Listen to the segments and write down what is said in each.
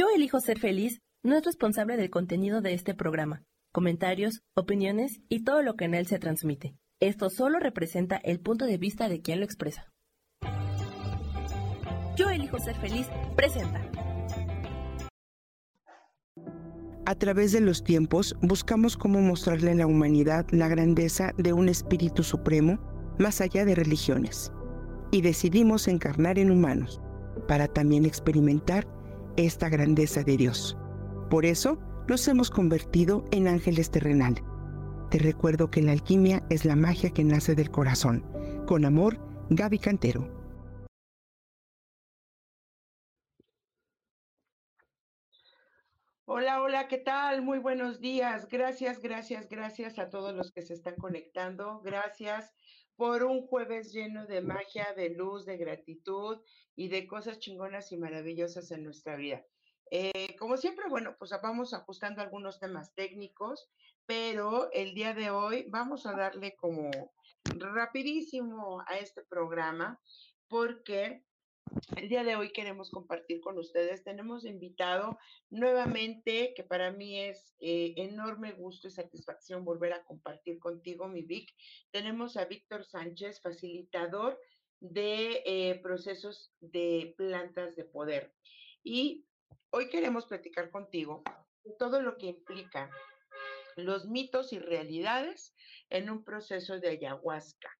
Yo elijo ser feliz no es responsable del contenido de este programa, comentarios, opiniones y todo lo que en él se transmite. Esto solo representa el punto de vista de quien lo expresa. Yo elijo ser feliz presenta. A través de los tiempos buscamos cómo mostrarle a la humanidad la grandeza de un espíritu supremo más allá de religiones. Y decidimos encarnar en humanos para también experimentar esta grandeza de Dios. Por eso nos hemos convertido en ángeles terrenal. Te recuerdo que la alquimia es la magia que nace del corazón. Con amor, Gaby Cantero. Hola, hola, ¿qué tal? Muy buenos días. Gracias, gracias, gracias a todos los que se están conectando. Gracias por un jueves lleno de magia, de luz, de gratitud y de cosas chingonas y maravillosas en nuestra vida. Eh, como siempre, bueno, pues vamos ajustando algunos temas técnicos, pero el día de hoy vamos a darle como rapidísimo a este programa porque el día de hoy queremos compartir con ustedes. Tenemos invitado nuevamente, que para mí es eh, enorme gusto y satisfacción volver a compartir contigo, mi Vic. Tenemos a Víctor Sánchez, facilitador de eh, procesos de plantas de poder. Y hoy queremos platicar contigo todo lo que implica los mitos y realidades en un proceso de ayahuasca.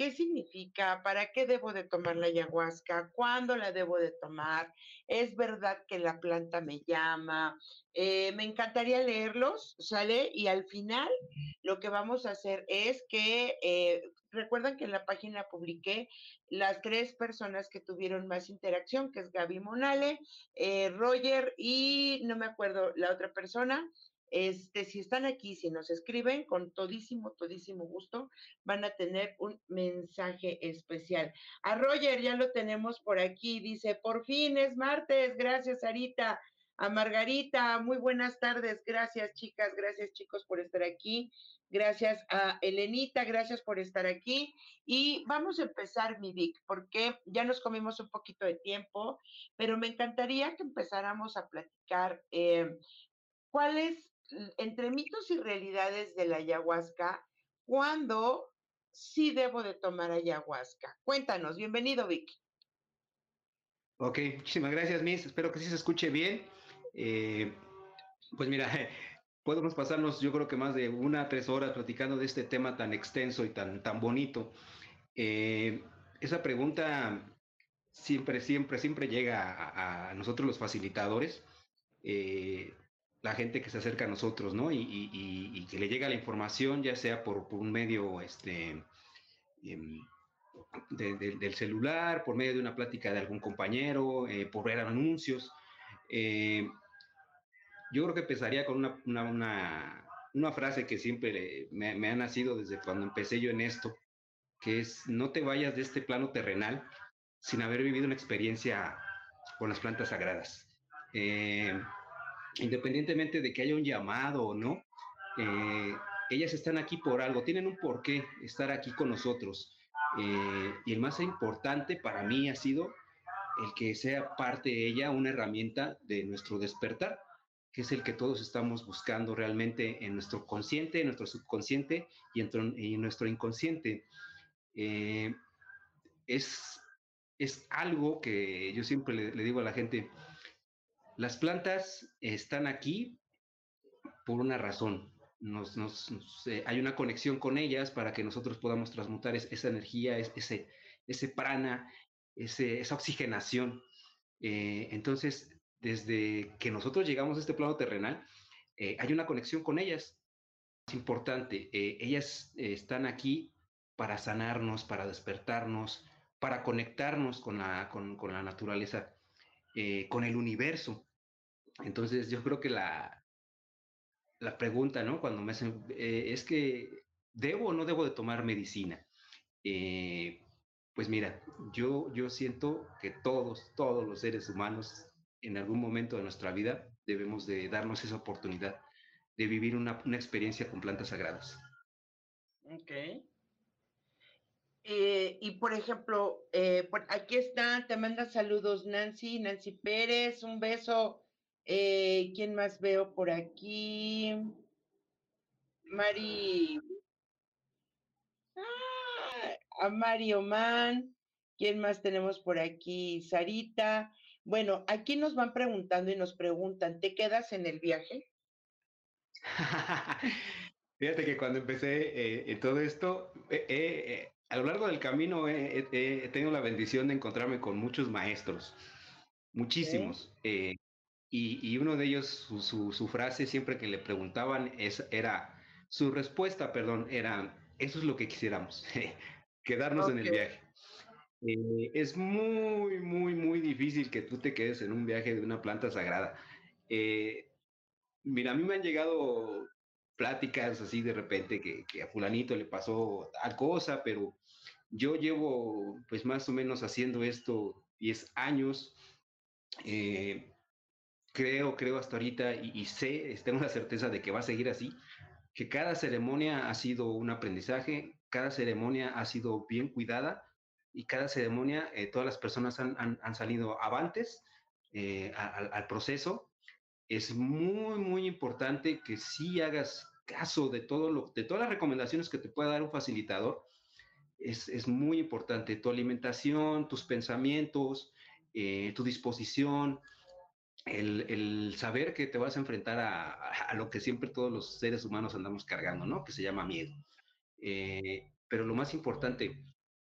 ¿Qué significa? ¿Para qué debo de tomar la ayahuasca? ¿Cuándo la debo de tomar? ¿Es verdad que la planta me llama? Eh, me encantaría leerlos, ¿sale? Y al final lo que vamos a hacer es que, eh, recuerdan que en la página publiqué las tres personas que tuvieron más interacción, que es Gaby Monale, eh, Roger y no me acuerdo la otra persona, este, si están aquí, si nos escriben, con todísimo, todísimo gusto, van a tener un mensaje especial. A Roger ya lo tenemos por aquí, dice, por fin es martes, gracias Arita. A Margarita, muy buenas tardes, gracias chicas, gracias chicos por estar aquí. Gracias a Elenita, gracias por estar aquí. Y vamos a empezar, mi Vic, porque ya nos comimos un poquito de tiempo, pero me encantaría que empezáramos a platicar eh, cuáles entre mitos y realidades de la ayahuasca, ¿cuándo sí debo de tomar ayahuasca? Cuéntanos, bienvenido Vic. Ok, muchísimas gracias, Miss. Espero que sí se escuche bien. Eh, pues mira, podemos pasarnos yo creo que más de una a tres horas platicando de este tema tan extenso y tan, tan bonito. Eh, esa pregunta siempre, siempre, siempre llega a, nosotros los facilitadores. Eh, la gente que se acerca a nosotros, ¿no? Y, que le llega la información, ya sea por, un medio este, em, del celular, por medio de una plática de algún compañero, eh, por ver anuncios. Eh, yo creo que empezaría con una, frase que siempre me, me, ha nacido desde cuando empecé yo en esto, que es, no te vayas de este plano terrenal sin haber vivido una experiencia con las plantas sagradas. Eh, independientemente de que haya un llamado o no, eh, ellas están aquí por algo, tienen un porqué estar aquí con nosotros. Eh, y el más importante para mí ha sido el que sea parte de ella una herramienta de nuestro despertar, que es el que todos estamos buscando realmente en nuestro consciente, en nuestro subconsciente y en, nuestro inconsciente. Eh, es, es algo que yo siempre le digo a la gente, las plantas están aquí por una razón. Eh, hay una conexión con ellas para que nosotros podamos transmutar esa energía, ese, ese prana, esa oxigenación. Eh, entonces, desde que nosotros llegamos a este plano terrenal, eh, hay una conexión con ellas. Es importante, ellas están aquí para sanarnos, para despertarnos, para conectarnos con la, con, con la naturaleza, con el universo. Entonces yo creo que la, la pregunta, ¿no? Cuando me hacen, eh, es que, ¿debo o no debo de tomar medicina? Eh, pues mira, yo, yo siento que todos, todos los seres humanos en algún momento de nuestra vida debemos de darnos esa oportunidad de vivir una, una experiencia con plantas sagradas. Ok. Eh, y por ejemplo, aquí está, te manda saludos Nancy, Nancy Pérez, un beso Eh, ¿Quién más veo por aquí? Mari. Ah, a Mario Man. ¿Quién más tenemos por aquí? Sarita. Bueno, aquí nos van preguntando y nos preguntan, ¿te quedas en el viaje? Fíjate que cuando empecé eh, todo esto, eh, eh, a lo largo del camino he tenido la bendición de encontrarme con muchos maestros, muchísimos. Y, uno de ellos, su, frase siempre que le preguntaban es, era, su respuesta, perdón, era, eso es lo que quisiéramos, quedarnos en el viaje. Eh, es muy, muy, muy difícil que tú te quedes en un viaje de una planta sagrada. Eh, mira, a mí me han llegado pláticas así de repente que, que, a fulanito le pasó tal cosa, pero yo llevo pues más o menos haciendo esto 10 años. Eh, creo, creo hasta ahorita y, sé, tengo la certeza de que va a seguir así, que cada ceremonia ha sido un aprendizaje, cada ceremonia ha sido bien cuidada y cada ceremonia eh, todas las personas han, han, salido avantes eh, al, proceso. Es muy, muy importante que sí hagas caso de, todo lo, de todas las recomendaciones que te pueda dar un facilitador. Es, es muy importante tu alimentación, tus pensamientos, eh, tu disposición, el, saber que te vas a enfrentar a, lo que siempre todos los seres humanos andamos cargando, ¿no? Que se llama miedo. Eh, pero lo más importante,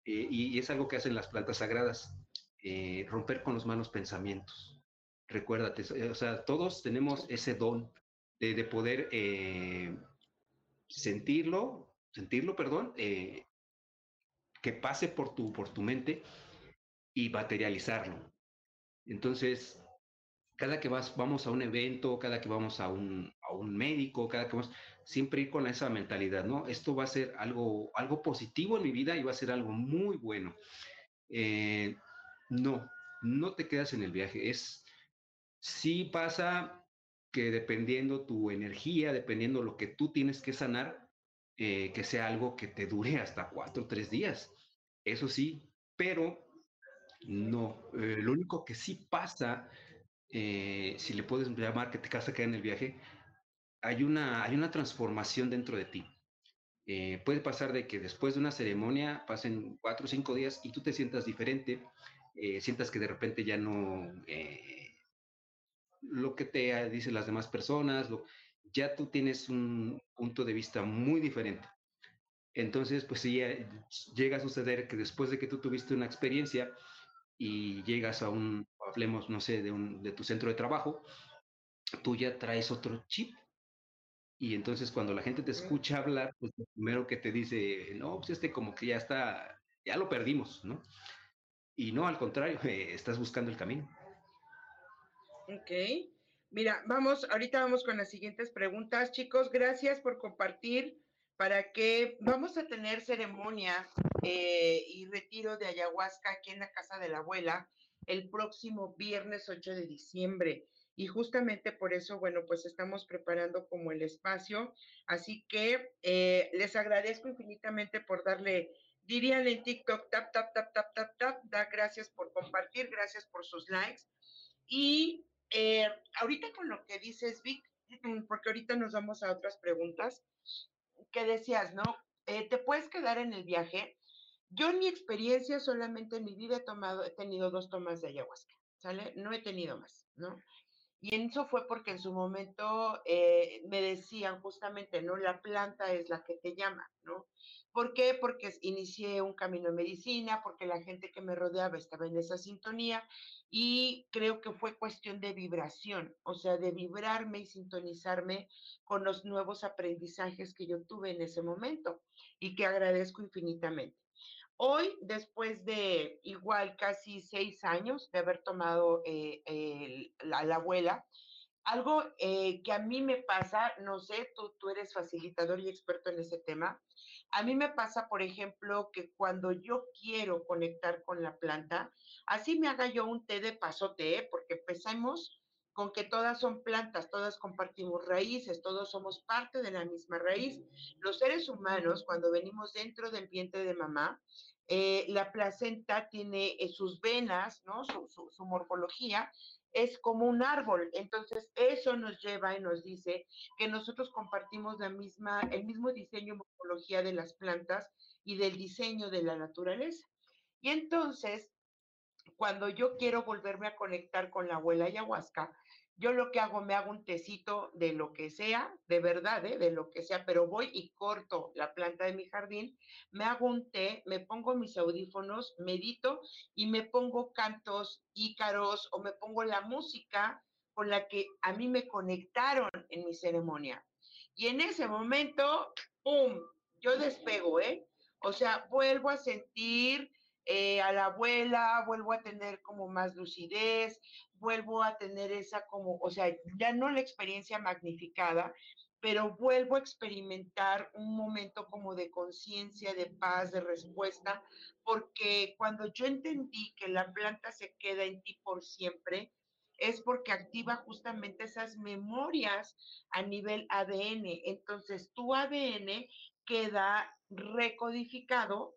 eh, y, es algo que hacen las plantas sagradas, eh, romper con los malos pensamientos. Recuérdate, o sea, todos tenemos ese don de, poder sentirlo, sentirlo, perdón, que pase por tu, por tu mente y materializarlo. Entonces, cada que vas, vamos a un evento, cada que vamos a un, a un médico, cada que vamos, siempre ir con esa mentalidad, ¿no? Esto va a ser algo, algo positivo en mi vida y va a ser algo muy bueno. Eh, no, no te quedas en el viaje. Es, sí pasa que dependiendo tu energía, dependiendo lo que tú tienes que sanar, eh, que sea algo que te dure hasta cuatro o tres días. Eso sí, pero no. Eh, lo único que sí pasa eh, si le puedes llamar que te casa quedar en el viaje, hay una, hay una transformación dentro de ti. Eh, puede pasar de que después de una ceremonia pasen cuatro o cinco días y tú te sientas diferente, eh, sientas que de repente ya no lo que te dicen las demás personas, ya tú tienes un punto de vista muy diferente. Entonces, pues si llega a suceder que después de que tú tuviste una experiencia y llegas a un, hablemos, no sé, de, un, de tu centro de trabajo, tú ya traes otro chip. Y entonces cuando la gente te escucha hablar, pues lo primero que te dice, no, pues este como que ya está, ya lo perdimos, ¿no? Y no, al contrario, estás buscando el camino. Ok. Mira, vamos, ahorita vamos con las siguientes preguntas. Chicos, gracias por compartir para que vamos a tener ceremonia eh, y retiro de ayahuasca aquí en la casa de la abuela el próximo viernes 8 de diciembre. Y justamente por eso, bueno, pues estamos preparando como el espacio. Así que eh, les agradezco infinitamente por darle, dirían en TikTok, tap, tap, tap, tap, tap, tap, da gracias por compartir, gracias por sus likes. Y eh, ahorita con lo que dices, Vic, porque ahorita nos vamos a otras preguntas, que decías, ¿no? Eh, te puedes quedar en el viaje yo en mi experiencia solamente en mi vida he tomado, he tenido dos tomas de ayahuasca, ¿sale? No he tenido más, ¿no? Y eso fue porque en su momento eh, me decían justamente, ¿no? La planta es la que te llama, ¿no? ¿Por qué? Porque inicié un camino de medicina, porque la gente que me rodeaba estaba en esa sintonía y creo que fue cuestión de vibración, o sea, de vibrarme y sintonizarme con los nuevos aprendizajes que yo tuve en ese momento y que agradezco infinitamente. Hoy, después de igual casi seis años de haber tomado eh, la, abuela, algo eh, que a mí me pasa, no sé, tú, tú eres facilitador y experto en ese tema, a mí me pasa, por ejemplo, que cuando yo quiero conectar con la planta, así me haga yo un té de pasote, ¿eh? porque empezamos con que todas son plantas, todas compartimos raíces, todos somos parte de la misma raíz. Los seres humanos, cuando venimos dentro del vientre de mamá, eh, la placenta tiene eh, sus venas, ¿no? Su, morfología es como un árbol. Entonces, eso nos lleva y nos dice que nosotros compartimos la misma, el mismo diseño y morfología de las plantas y del diseño de la naturaleza. Y entonces, cuando yo quiero volverme a conectar con la abuela ayahuasca, yo lo que hago, me hago un tecito de lo que sea, de verdad, ¿eh? de lo que sea, pero voy y corto la planta de mi jardín, me hago un té, me pongo mis audífonos, medito y me pongo cantos ícaros o me pongo la música con la que a mí me conectaron en mi ceremonia. Y en ese momento, ¡pum! Yo despego, ¿eh? O sea, vuelvo a sentir eh, a la abuela, vuelvo a tener como más lucidez, vuelvo a tener esa como, o sea, ya no la experiencia magnificada, pero vuelvo a experimentar un momento como de conciencia, de paz, de respuesta, porque cuando yo entendí que la planta se queda en ti por siempre, es porque activa justamente esas memorias a nivel ADN. Entonces, tu ADN queda recodificado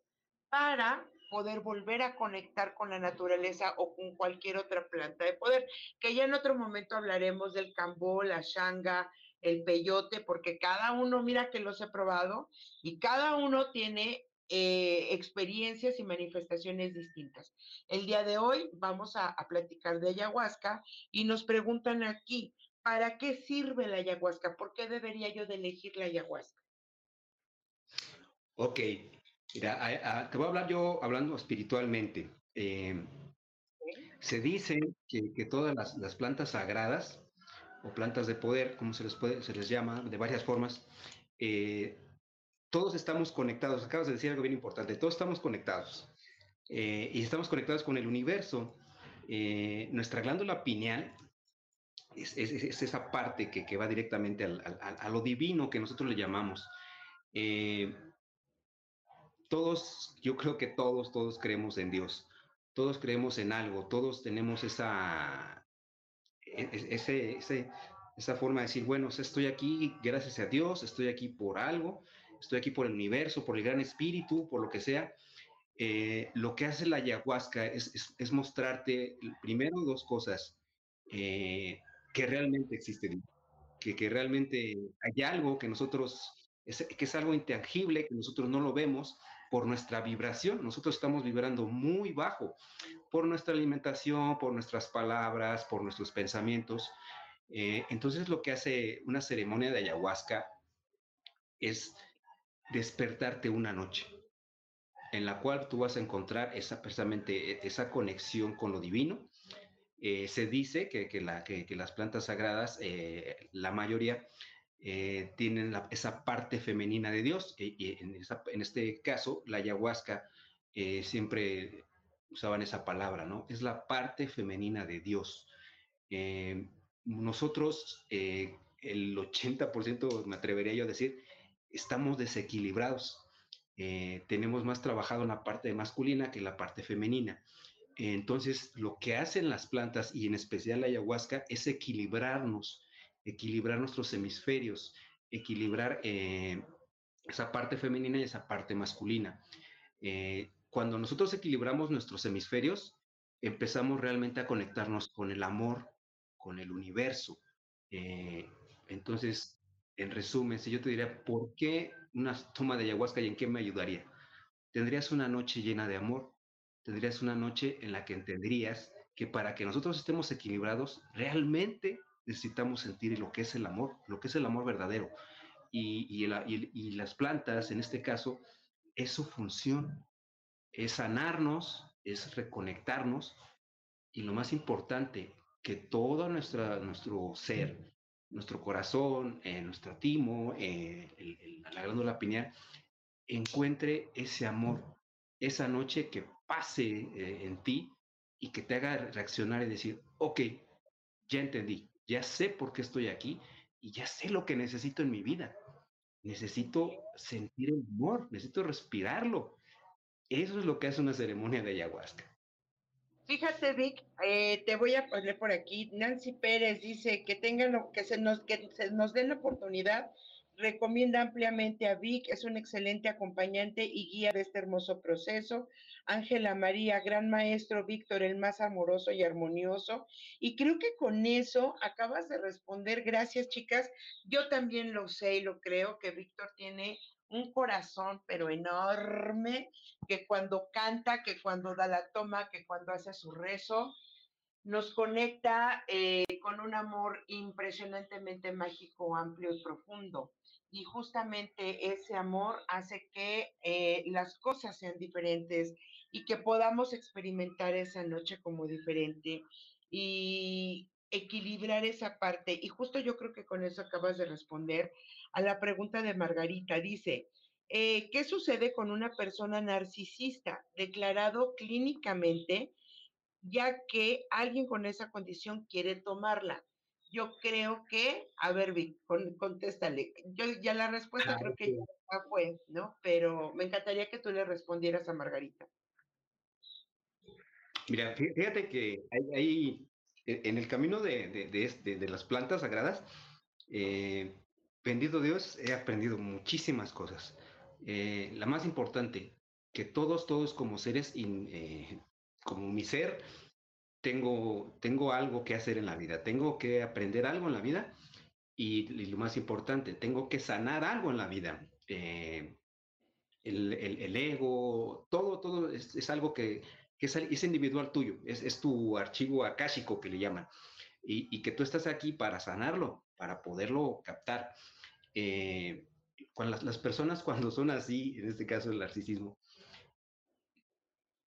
para poder volver a conectar con la naturaleza o con cualquier otra planta de poder, que ya en otro momento hablaremos del cambó, la shanga, el peyote, porque cada uno, mira que los he probado, y cada uno tiene eh, experiencias y manifestaciones distintas. El día de hoy vamos a, a platicar de ayahuasca y nos preguntan aquí, ¿para qué sirve la ayahuasca? ¿Por qué debería yo elegir la ayahuasca? Ok, Mira, te voy a hablar yo hablando espiritualmente. Em, se dice que, todas las, plantas sagradas o plantas de poder, como se les, puede, se les llama de varias formas, eh, todos estamos conectados. Acabas de decir algo bien importante, todos estamos conectados. Eh, y estamos conectados con el universo. Eh, nuestra glándula pineal es, esa parte que, va directamente a lo divino que nosotros le llamamos todos, yo creo que todos, todos creemos en Dios, todos creemos en algo, todos tenemos esa, e, e, ese, esa forma de decir, bueno, estoy aquí gracias a Dios, estoy aquí por algo, estoy aquí por el universo, por el gran espíritu, por lo que sea. Eh, lo que hace la ayahuasca es, es, mostrarte primero dos cosas, eh, que realmente existe Dios, que, que realmente hay algo que nosotros, que es algo intangible, que nosotros no lo vemos, por nuestra vibración. Nosotros estamos vibrando muy bajo por nuestra alimentación, por nuestras palabras, por nuestros pensamientos. Eh, entonces lo que hace una ceremonia de ayahuasca es despertarte una noche en la cual tú vas a encontrar esa, precisamente esa conexión con lo divino. Eh, se dice que, que, las plantas sagradas, eh, la mayoría, eh, tienen esa parte femenina de Dios. Y, en, este caso, la ayahuasca eh, siempre usaban esa palabra, ¿no? Es la parte femenina de Dios. Eh, nosotros, el 80%, me atrevería yo a decir, estamos desequilibrados. tenemos más trabajado en la parte masculina que en la parte femenina. Entonces, lo que hacen las plantas y en especial la ayahuasca es equilibrarnos equilibrar nuestros hemisferios, equilibrar eh, esa parte femenina y esa parte masculina. Eh, cuando nosotros equilibramos nuestros hemisferios, empezamos realmente a conectarnos con el amor, con el universo. Eh, entonces, en resumen, si yo te diría, ¿por qué una toma de ayahuasca y en qué me ayudaría? Tendrías una noche llena de amor, tendrías una noche en la que entenderías que para que nosotros estemos equilibrados, realmente necesitamos sentir lo que es el amor, lo que es el amor verdadero. Y, las plantas, en este caso, es su función, es sanarnos, es reconectarnos y lo más importante, que todo nuestra, nuestro ser, nuestro corazón, eh, nuestro timo, eh, la glándula pineal, encuentre ese amor, esa noche que pase eh, en ti y que te haga reaccionar y decir, ok, ya entendí, ya sé por qué estoy aquí y ya sé lo que necesito en mi vida. Necesito sentir el amor, necesito respirarlo. Eso es lo que hace una ceremonia de ayahuasca. Fíjate, Vic, eh, te voy a poner por aquí. Nancy Pérez dice que tengan lo, que se nos que se nos den la oportunidad recomienda ampliamente a Vic, es un excelente acompañante y guía de este hermoso proceso. Ángela María, gran maestro Víctor, el más amoroso y armonioso. Y creo que con eso acabas de responder. Gracias, chicas. Yo también lo sé y lo creo que Víctor tiene un corazón, pero enorme, que cuando canta, que cuando da la toma, que cuando hace su rezo, nos conecta eh, con un amor impresionantemente mágico, amplio y profundo. Y justamente ese amor hace que eh, las cosas sean diferentes y que podamos experimentar esa noche como diferente y equilibrar esa parte. Y justo yo creo que con eso acabas de responder a la pregunta de Margarita. Dice, eh, ¿qué sucede con una persona narcisista declarado clínicamente? ya que alguien con esa condición quiere tomarla. Yo creo que, a ver, Vic, contéstale. Yo ya la respuesta creo que ya fue, ¿no? Pero me encantaría que tú le respondieras a Margarita. Mira, fíjate que hay, e, en el camino de, de, las plantas sagradas, eh, bendito Dios, he aprendido muchísimas cosas. Eh, la más importante, que todos, todos como seres eh, como mi ser, tengo, tengo algo que hacer en la vida, tengo que aprender algo en la vida y, lo más importante, tengo que sanar algo en la vida. Eh, el, el, ego, todo, todo es, algo que, es, es, individual tuyo, es, es, tu archivo akáshico que le llaman, y, y, que tú estás aquí para sanarlo, para poderlo captar. Eh, cuando las, las, personas cuando son así, en este caso el narcisismo,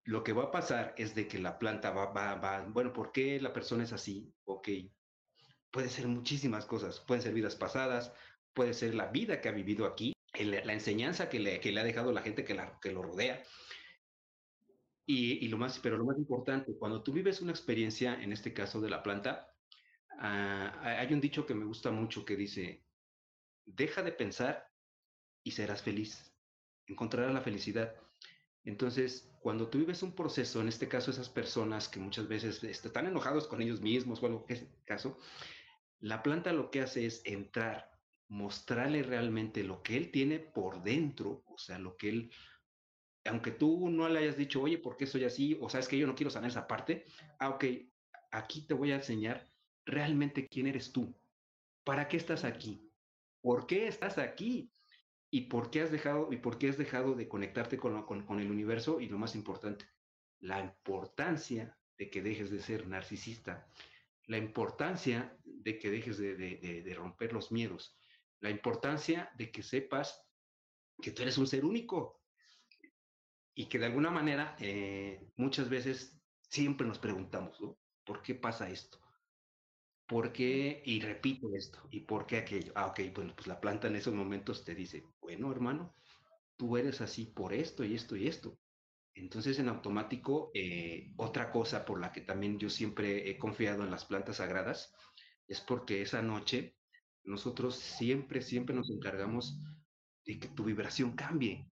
lo que va a pasar es de que la planta va, va, va, bueno, ¿por qué la persona es así? Ok, puede ser muchísimas cosas, pueden ser vidas pasadas, puede ser la vida que ha vivido aquí, la enseñanza que le, que le ha dejado la gente que, la, que lo rodea. Y, y, lo más, pero lo más importante, cuando tú vives una experiencia, en este caso de la planta, uh, hay un dicho que me gusta mucho que dice, deja de pensar y serás feliz, encontrarás la felicidad. Entonces, cuando tú vives un proceso, en este caso esas personas que muchas veces están enojados con ellos mismos o algo que es el caso, la planta lo que hace es entrar, mostrarle realmente lo que él tiene por dentro, o sea, lo que él, aunque tú no le hayas dicho, oye, ¿por qué soy así? O sabes que yo no quiero sanar esa parte, ah, ok, aquí te voy a enseñar realmente quién eres tú, para qué estás aquí, por qué estás aquí, y por qué has dejado, y por qué has dejado de conectarte con, con, el universo y lo más importante, la importancia de que dejes de ser narcisista, la importancia de que dejes de, de, romper los miedos, la importancia de que sepas que tú eres un ser único y que de alguna manera eh, muchas veces siempre nos preguntamos, ¿por qué pasa esto? ¿Por qué? Y repito esto, ¿y por qué aquello? Ah, ok, bueno, pues la planta en esos momentos te dice, bueno, hermano, tú eres así por esto y esto y esto. Entonces, en automático, eh, otra cosa por la que también yo siempre he confiado en las plantas sagradas es porque esa noche nosotros siempre, siempre nos encargamos de que tu vibración cambie.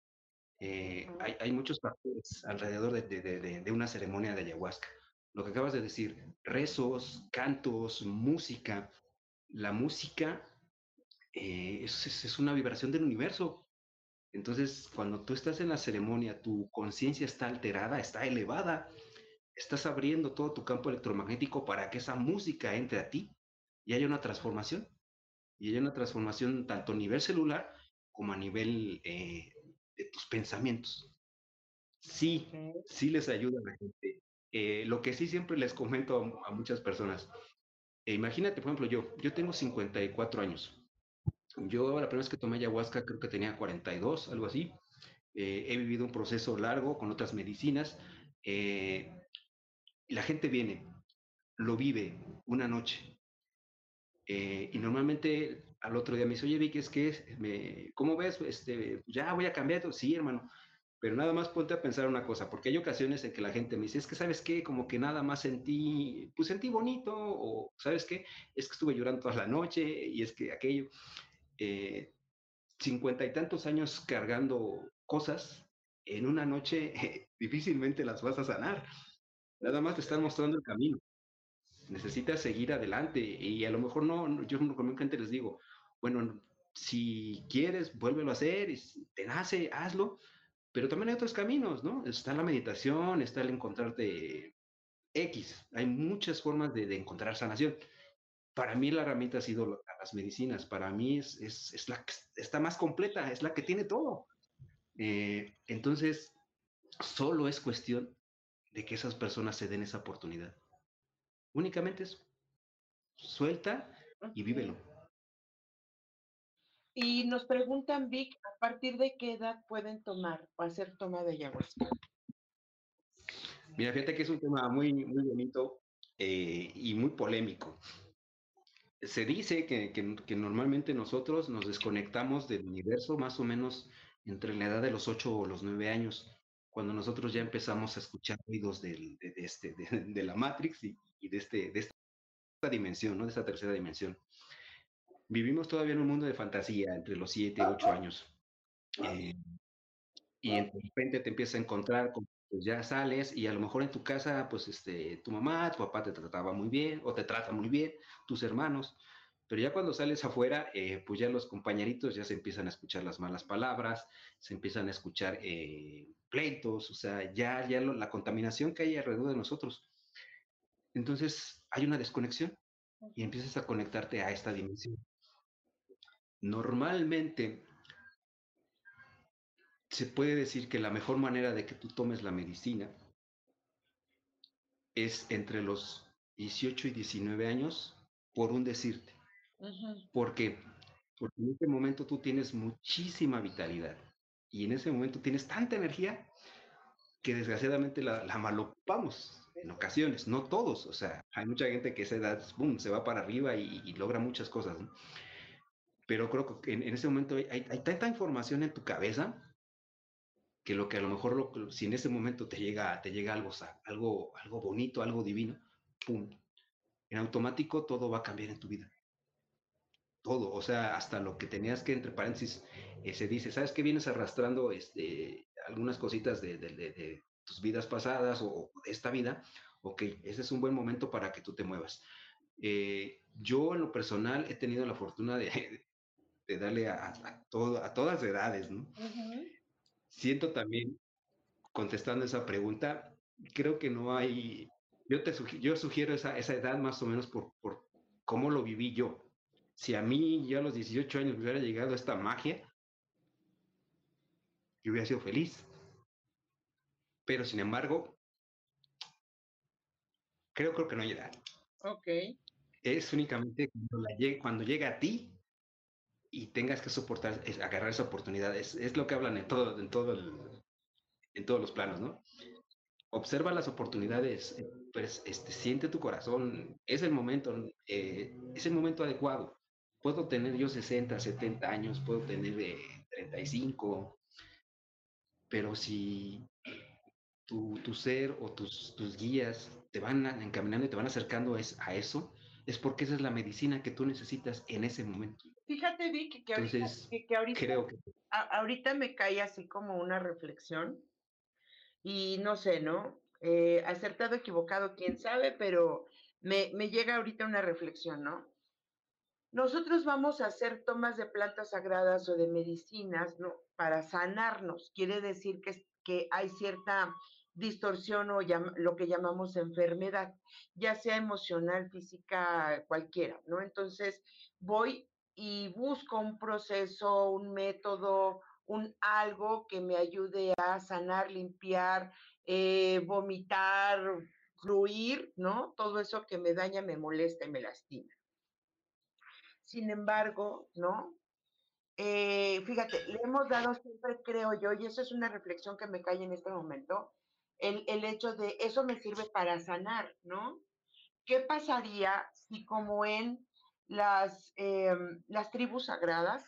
Eh, hay, hay, muchos factores alrededor de, de, de una ceremonia de ayahuasca lo que acabas de decir, rezos, cantos, música. La música eh, es, una vibración del universo. Entonces, cuando tú estás en la ceremonia, tu conciencia está alterada, está elevada, estás abriendo todo tu campo electromagnético para que esa música entre a ti y haya una transformación. Y haya una transformación tanto a nivel celular como a nivel eh, de tus pensamientos. Sí, sí les ayuda a la gente eh, lo que sí siempre les comento a, muchas personas, eh, imagínate, por ejemplo, yo, yo tengo 54 años. Yo la primera vez que tomé ayahuasca creo que tenía 42, algo así. Eh, he vivido un proceso largo con otras medicinas. la gente viene, lo vive una noche. y normalmente al otro día me dice, oye, Vicky, es que, me, ¿cómo ves? Este, ya voy a cambiar. Sí, hermano pero nada más ponte a pensar una cosa, porque hay ocasiones en que la gente me dice, es que sabes qué, como que nada más sentí, pues sentí bonito, o sabes qué, es que estuve llorando toda la noche, y es que aquello, eh, cincuenta y tantos años cargando cosas, en una noche difícilmente las vas a sanar. Nada más te están mostrando el camino. Necesitas seguir adelante y a lo mejor no, yo gente les digo, bueno, si quieres, vuélvelo a hacer, y si te nace, hazlo, pero también hay otros caminos, ¿no? Está la meditación, está el encontrarte X, hay muchas formas de, encontrar sanación. Para mí la herramienta ha sido las medicinas, para mí es, es, la que está más completa, es la que tiene todo. Eh, entonces, solo es cuestión de que esas personas se den esa oportunidad. Únicamente eso. Suelta y vívelo. Y nos preguntan, Vic, ¿a partir de qué edad pueden tomar o hacer toma de ayahuasca? Mira, fíjate que es un tema muy, muy bonito eh, y muy polémico. Se dice que, que, normalmente nosotros nos desconectamos del universo más o menos entre la edad de los 8 o los 9 años, cuando nosotros ya empezamos a escuchar ruidos de, este, de, la Matrix y, de, este, de esta dimensión, ¿no? de esta tercera dimensión vivimos todavía en un mundo de fantasía entre los 7 y 8 años. Eh, y de repente te empiezas a encontrar, con, pues ya sales y a lo mejor en tu casa, pues este, tu mamá, tu papá te trataba muy bien o te trata muy bien, tus hermanos. Pero ya cuando sales afuera, eh, pues ya los compañeritos ya se empiezan a escuchar las malas palabras, se empiezan a escuchar eh, pleitos, o sea, ya, ya la contaminación que hay alrededor de nosotros. Entonces hay una desconexión y empiezas a conectarte a esta dimensión. Normalmente se puede decir que la mejor manera de que tú tomes la medicina es entre los 18 y 19 años, por un decirte. Porque en ese momento tú tienes muchísima vitalidad y en ese momento tienes tanta energía que desgraciadamente la, la malocupamos en ocasiones, no todos, o sea, hay mucha gente que a esa edad, boom, se va para arriba y, y logra muchas cosas, ¿no? Pero creo que en, ese momento hay, tanta información en tu cabeza que lo que a lo mejor si en ese momento te llega, te llega algo, algo, algo bonito, algo divino, ¡pum! En automático todo va a cambiar en tu vida. Todo, o sea, hasta lo que tenías que, entre paréntesis, eh, se dice, ¿sabes qué vienes arrastrando este, algunas cositas de, tus vidas pasadas o, de esta vida? Ok, ese es un buen momento para que tú te muevas. Eh, yo en lo personal he tenido la fortuna de, de darle a, todo, a todas edades, ¿no? Siento también, contestando esa pregunta, creo que no hay, yo, te yo sugiero esa, esa edad más o menos por, por cómo lo viví yo. Si a mí ya a los 18 años me hubiera llegado esta magia, yo hubiera sido feliz. Pero sin embargo, creo, creo que no hay edad. Ok. Es únicamente cuando, la, cuando llega a ti y tengas que soportar, es, agarrar esa oportunidad. Es, es, lo que hablan en, todo, en, todo el, en todos los planos, ¿no? Observa las oportunidades, pues este, siente tu corazón, es el momento, eh, es el momento adecuado. Puedo tener yo 60, 70 años, puedo tener eh, 35, pero si tu, tu ser o tus, tus, guías te van encaminando y te van acercando a eso, es porque esa es la medicina que tú necesitas en ese momento. Fíjate, Vicky, que, ahorita, que, ahorita, creo que... ahorita me cae así como una reflexión y no sé, ¿no? Eh, acertado, equivocado, quién sabe, pero me, me llega ahorita una reflexión, ¿no? Nosotros vamos a hacer tomas de plantas sagradas o de medicinas, ¿no? Para sanarnos. Quiere decir que, que hay cierta distorsión o lo que llamamos enfermedad, ya sea emocional, física, cualquiera, ¿no? Entonces voy y busco un proceso, un método, un algo que me ayude a sanar, limpiar, eh, vomitar, fluir, ¿no? Todo eso que me daña, me molesta y me lastima. Sin embargo, ¿no? Eh, fíjate, le hemos dado siempre, creo yo, y eso es una reflexión que me cae en este momento, el, hecho de eso me sirve para sanar, ¿no? ¿Qué pasaría si como en las, em, las tribus sagradas,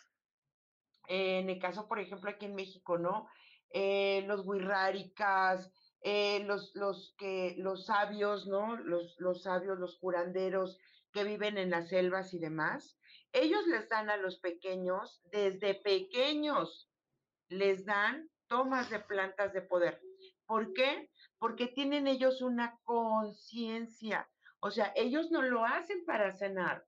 en el caso, por ejemplo, aquí en México, ¿no? Eh, los huirráricas, eh, los, los, que, los sabios, ¿no? Los, los sabios, los curanderos que viven en las selvas y demás, ellos les dan a los pequeños, desde pequeños, les dan tomas de plantas de poder. ¿Por qué? Porque tienen ellos una conciencia. O sea, ellos no lo hacen para cenar.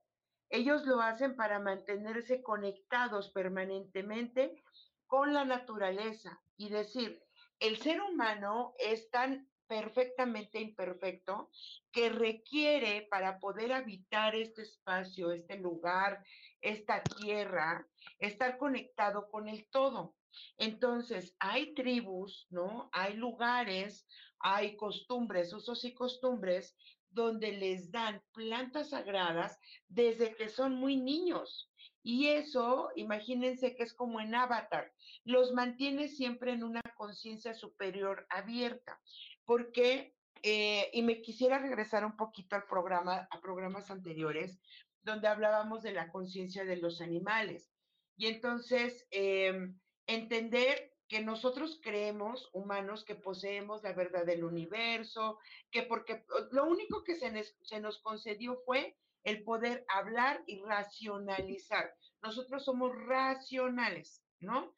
Ellos lo hacen para mantenerse conectados permanentemente con la naturaleza y decir, el ser humano es tan perfectamente imperfecto que requiere para poder habitar este espacio, este lugar, esta tierra, estar conectado con el todo. Entonces, hay tribus, ¿no? Hay lugares, hay costumbres, usos y costumbres donde les dan plantas sagradas desde que son muy niños. Y eso, imagínense que es como en Avatar, los mantiene siempre en una conciencia superior abierta, porque, eh, y me quisiera regresar un poquito al programa, a programas anteriores, donde hablábamos de la conciencia de los animales. Y entonces, em, entender que nosotros creemos, humanos, que poseemos la verdad del universo, que porque lo único que se nos concedió fue el poder hablar y racionalizar. Nosotros somos racionales, ¿no?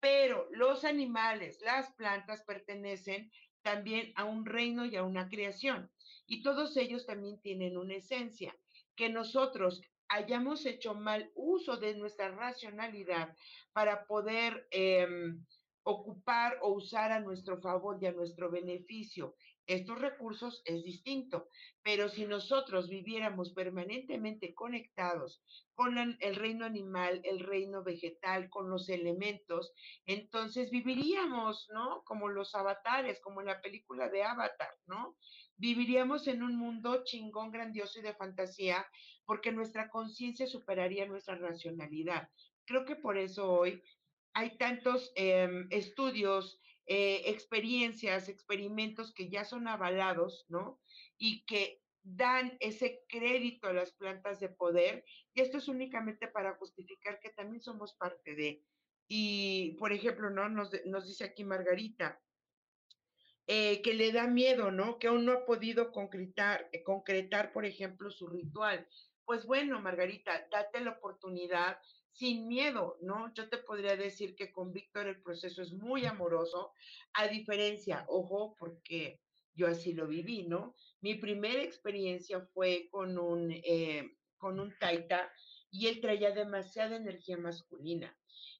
Pero los animales, las plantas pertenecen también a un reino y a una creación. Y todos ellos también tienen una esencia. Que nosotros hayamos hecho mal uso de nuestra racionalidad para poder em, ocupar o usar a nuestro favor y a nuestro beneficio estos recursos es distinto, pero si nosotros viviéramos permanentemente conectados con el reino animal, el reino vegetal, con los elementos, entonces viviríamos, ¿no? Como los avatares, como en la película de Avatar, ¿no? Viviríamos en un mundo chingón, grandioso y de fantasía, porque nuestra conciencia superaría nuestra racionalidad. Creo que por eso hoy hay tantos em, estudios, eh, experiencias, experimentos que ya son avalados, ¿no? Y que dan ese crédito a las plantas de poder. Y esto es únicamente para justificar que también somos parte de. Y, por ejemplo, ¿no? Nos, nos dice aquí Margarita, eh, que le da miedo, ¿no? Que aún no ha podido concretar, eh, concretar, por ejemplo, su ritual. Pues bueno, Margarita, date la oportunidad sin miedo, ¿no? Yo te podría decir que con Víctor el proceso es muy amoroso, a diferencia, ojo, porque yo así lo viví, ¿no? Mi primera experiencia fue con un, eh, con un taita y él traía demasiada energía masculina.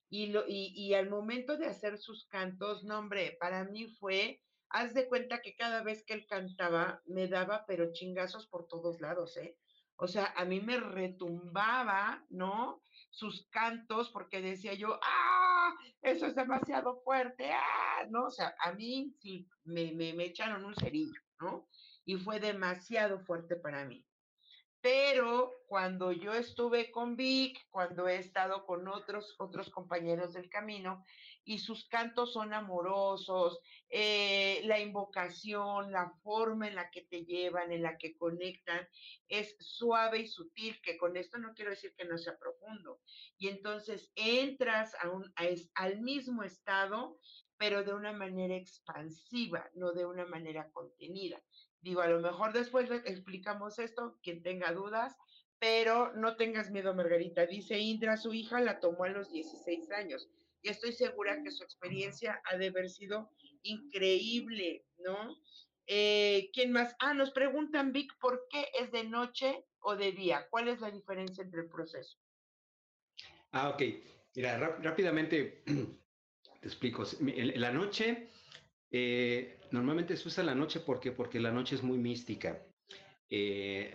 Y, lo, y, y al momento de hacer sus cantos, no, hombre, para mí fue, haz de cuenta que cada vez que él cantaba, me daba, pero chingazos por todos lados, ¿eh? O sea, a mí me retumbaba, ¿no? sus cantos porque decía yo, ¡ah! Eso es demasiado fuerte, ¡ah! ¿No? O sea, a mí sí me, me, me echaron un cerillo, ¿no? Y fue demasiado fuerte para mí. Pero cuando yo estuve con Vic, cuando he estado con otros, otros compañeros del camino, y sus cantos son amorosos, eh, la invocación, la forma en la que te llevan, en la que conectan, es suave y sutil, que con esto no quiero decir que no sea profundo. Y entonces entras al mismo estado, pero de una manera expansiva, no de una manera contenida. Digo, a lo mejor después explicamos esto, quien tenga dudas, pero no tengas miedo, Margarita. Dice Indra, su hija la tomó a los 16 años y estoy segura que su experiencia ha de haber sido increíble, ¿no? Eh, ¿Quién más? Ah, nos preguntan, Vic, ¿por qué es de noche o de día? ¿Cuál es la diferencia entre el proceso? Ah, ok. Mira, rápidamente te explico. En la noche eh, normalmente se usa la noche porque, porque la noche es muy mística. Eh,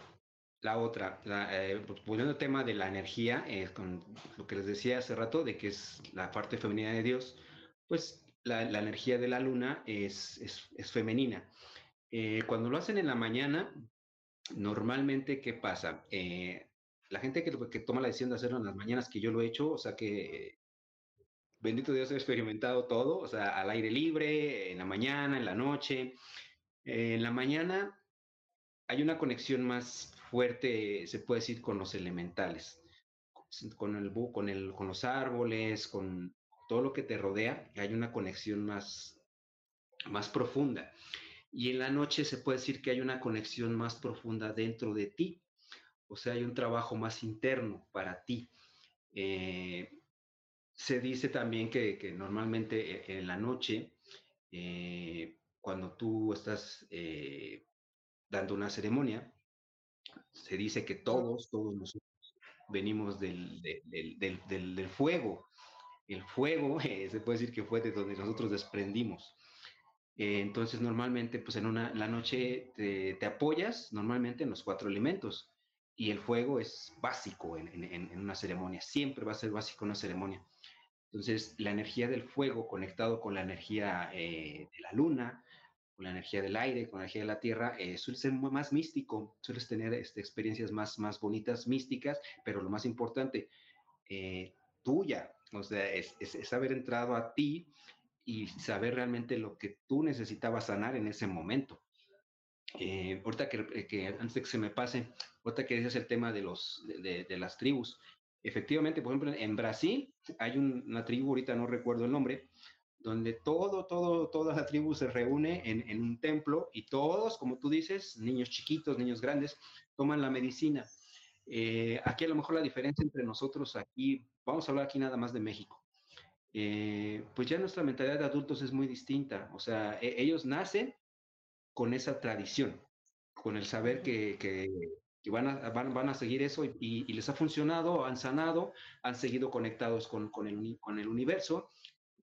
la otra, eh, pues, volviendo al tema de la energía, con lo que les decía hace rato, de que es la parte femenina de Dios, pues la, energía de la luna es, es, femenina. cuando lo hacen en la mañana, normalmente, ¿qué pasa? la gente que, que, toma la decisión de hacerlo en las mañanas, que yo lo he hecho, o sea que bendito Dios, he experimentado todo, o sea, al aire libre, en la mañana, en la noche. en la mañana hay una conexión más fuerte, se puede decir, con los elementales, con el con, el, con los árboles, con todo lo que te rodea, hay una conexión más, más profunda. Y en la noche se puede decir que hay una conexión más profunda dentro de ti, o sea, hay un trabajo más interno para ti. Eh, se dice también que, normalmente e, en la noche, eh, cuando tú estás eh, dando una ceremonia, se dice que todos, todos nosotros venimos del, del, fuego. El fuego, se puede decir que fue de donde nosotros desprendimos. Eh, entonces, normalmente, pues en una, la noche te, apoyas normalmente en los cuatro elementos y el fuego es básico en, en, una ceremonia, siempre va a ser básico en una ceremonia. Entonces, la energía del fuego conectado con la energía eh, de la luna, con la energía del aire, con la energía de la tierra, eh, suele ser más místico, sueles tener este, experiencias más, más bonitas, místicas, pero lo más importante, eh, tuya, o sea, es, es, haber entrado a ti y saber realmente lo que tú necesitabas sanar en ese momento. Eh, ahorita que, que, antes de que se me pase, ahorita que dices el tema de, los, de, de, las tribus, efectivamente, por ejemplo, en Brasil hay una tribu, ahorita no recuerdo el nombre, donde todo, todo, toda la tribu se reúne en, en, un templo y todos, como tú dices, niños chiquitos, niños grandes, toman la medicina. Eh, aquí a lo mejor la diferencia entre nosotros aquí, vamos a hablar aquí nada más de México, eh, pues ya nuestra mentalidad de adultos es muy distinta. O sea, e, ellos nacen con esa tradición, con el saber que, que, van, a, van, van, a, seguir eso y, y, les ha funcionado, han sanado, han seguido conectados con, con, el, con el universo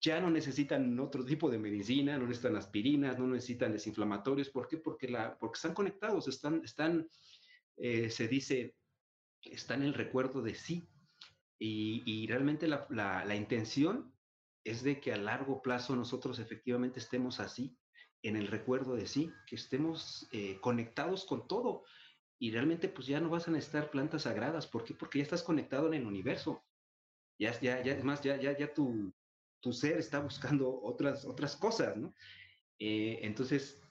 ya no necesitan otro tipo de medicina, no necesitan aspirinas, no necesitan desinflamatorios. ¿Por qué? Porque, la, porque están conectados, están, están eh, se dice, están en el recuerdo de sí. Y, y realmente la, la, la, intención es de que a largo plazo nosotros efectivamente estemos así, en el recuerdo de sí, que estemos eh, conectados con todo. Y realmente pues ya no vas a necesitar plantas sagradas. ¿Por qué? Porque ya estás conectado en el universo. Ya, ya, ya, es más, ya, ya, ya tu, tu ser está buscando otras, otras cosas, ¿no? Eh, entonces,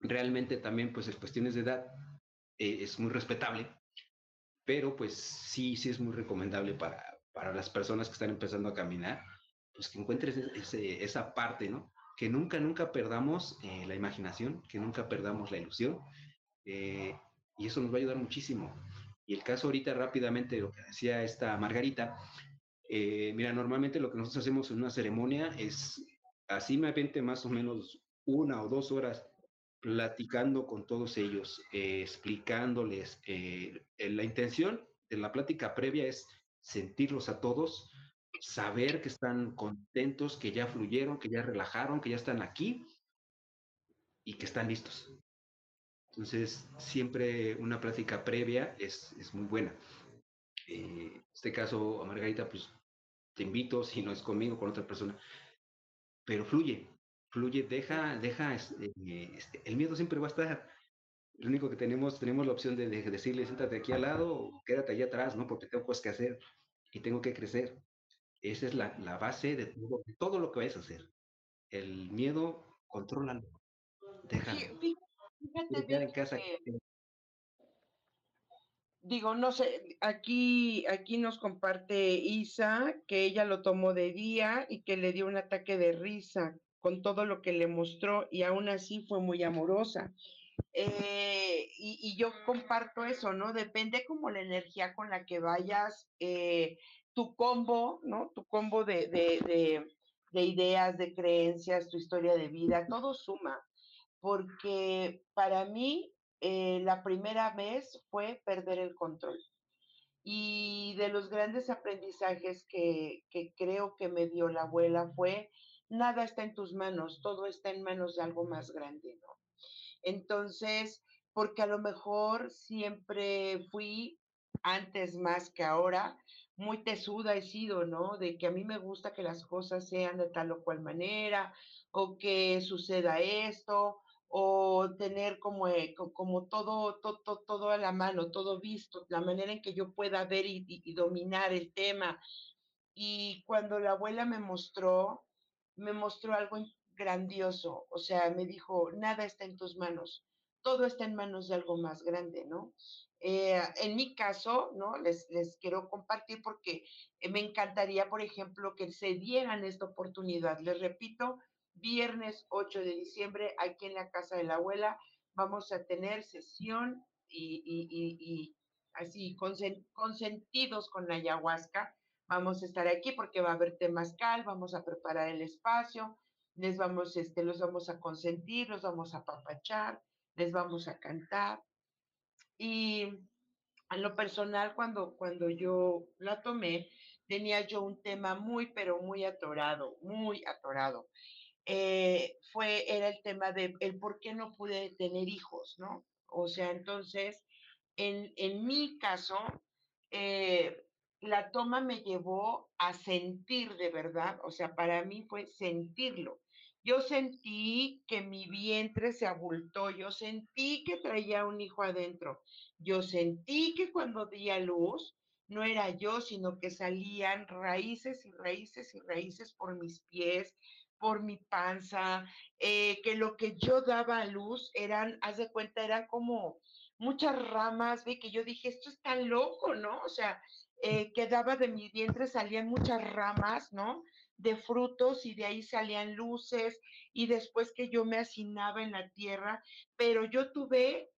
realmente también, pues, en cuestiones de edad eh, es muy respetable, pero pues sí, sí es muy recomendable para, para las personas que están empezando a caminar, pues que encuentres ese, esa parte, ¿no? Que nunca, nunca perdamos eh, la imaginación, que nunca perdamos la ilusión, y eso nos va a ayudar muchísimo. Y el caso ahorita rápidamente, lo que decía esta Margarita, eh, mira, normalmente lo que nosotros hacemos en una ceremonia es así me vente más o menos una o dos horas platicando con todos ellos, eh, explicándoles. Eh, la intención de la plática previa es sentirlos a todos, saber que están contentos, que ya fluyeron, que ya relajaron, que ya están aquí y que están listos. Entonces, siempre una plática previa es, es muy buena. en este caso, a Margarita, pues te invito, si no es conmigo, con otra persona, pero fluye, fluye, deja, deja, este, este, el miedo siempre va a estar. Lo único que tenemos, tenemos la opción de, decirle, siéntate aquí al lado o quédate allá atrás, ¿no? Porque tengo cosas que hacer y tengo que crecer. Esa es la, la base de todo, de todo, lo que vayas a hacer. El miedo, contrólalo, déjalo. Fíjate, en casa, digo, no sé, aquí, aquí nos comparte Isa que ella lo tomó de día y que le dio un ataque de risa con todo lo que le mostró y aún así fue muy amorosa. Eh, y, yo comparto eso, ¿no? Depende como la energía con la que vayas, eh, tu combo, ¿no? Tu combo de, de, de ideas, de creencias, tu historia de vida, todo suma. Porque para mí eh, la primera vez fue perder el control. Y de los grandes aprendizajes que, que creo que me dio la abuela fue, nada está en tus manos, todo está en manos de algo más grande, ¿no? Entonces, porque a lo mejor siempre fui, antes más que ahora, muy tesuda he sido, ¿no? De que a mí me gusta que las cosas sean de tal o cual manera, o que suceda esto, o tener como, eh, como todo, todo, todo a la mano, todo visto, la manera en que yo pueda ver y, dominar el tema. Y cuando la abuela me mostró, me mostró algo grandioso, o sea, me dijo, nada está en tus manos, todo está en manos de algo más grande, ¿no? Eh, en mi caso, ¿no? Les, les quiero compartir porque eh, me encantaría, por ejemplo, que se dieran esta oportunidad. Les repito, viernes 8 de diciembre, aquí en la casa de la abuela, vamos a tener sesión y, así consentidos con la ayahuasca. Vamos a estar aquí porque va a haber temazcal, vamos a preparar el espacio, les vamos, este, los vamos a consentir, los vamos a papachar, les vamos a cantar. Y a lo personal, cuando, cuando yo la tomé, tenía yo un tema muy, pero muy atorado, muy atorado. Eh, fue, era el tema de el por qué no pude tener hijos, ¿no? O sea, entonces, en, en mi caso, eh, la toma me llevó a sentir de verdad, o sea, para mí fue sentirlo. Yo sentí que mi vientre se abultó, yo sentí que traía un hijo adentro, yo sentí que cuando di a luz, no era yo, sino que salían raíces y raíces y raíces por mis pies, por mi panza, eh, que lo que yo daba a luz eran, haz de cuenta, eran como muchas ramas, ve que yo dije, esto es tan loco, ¿no? O sea, eh, quedaba de mi vientre, salían muchas ramas, ¿no? De frutos y de ahí salían luces y después que yo me hacinaba en la tierra, pero yo tuve,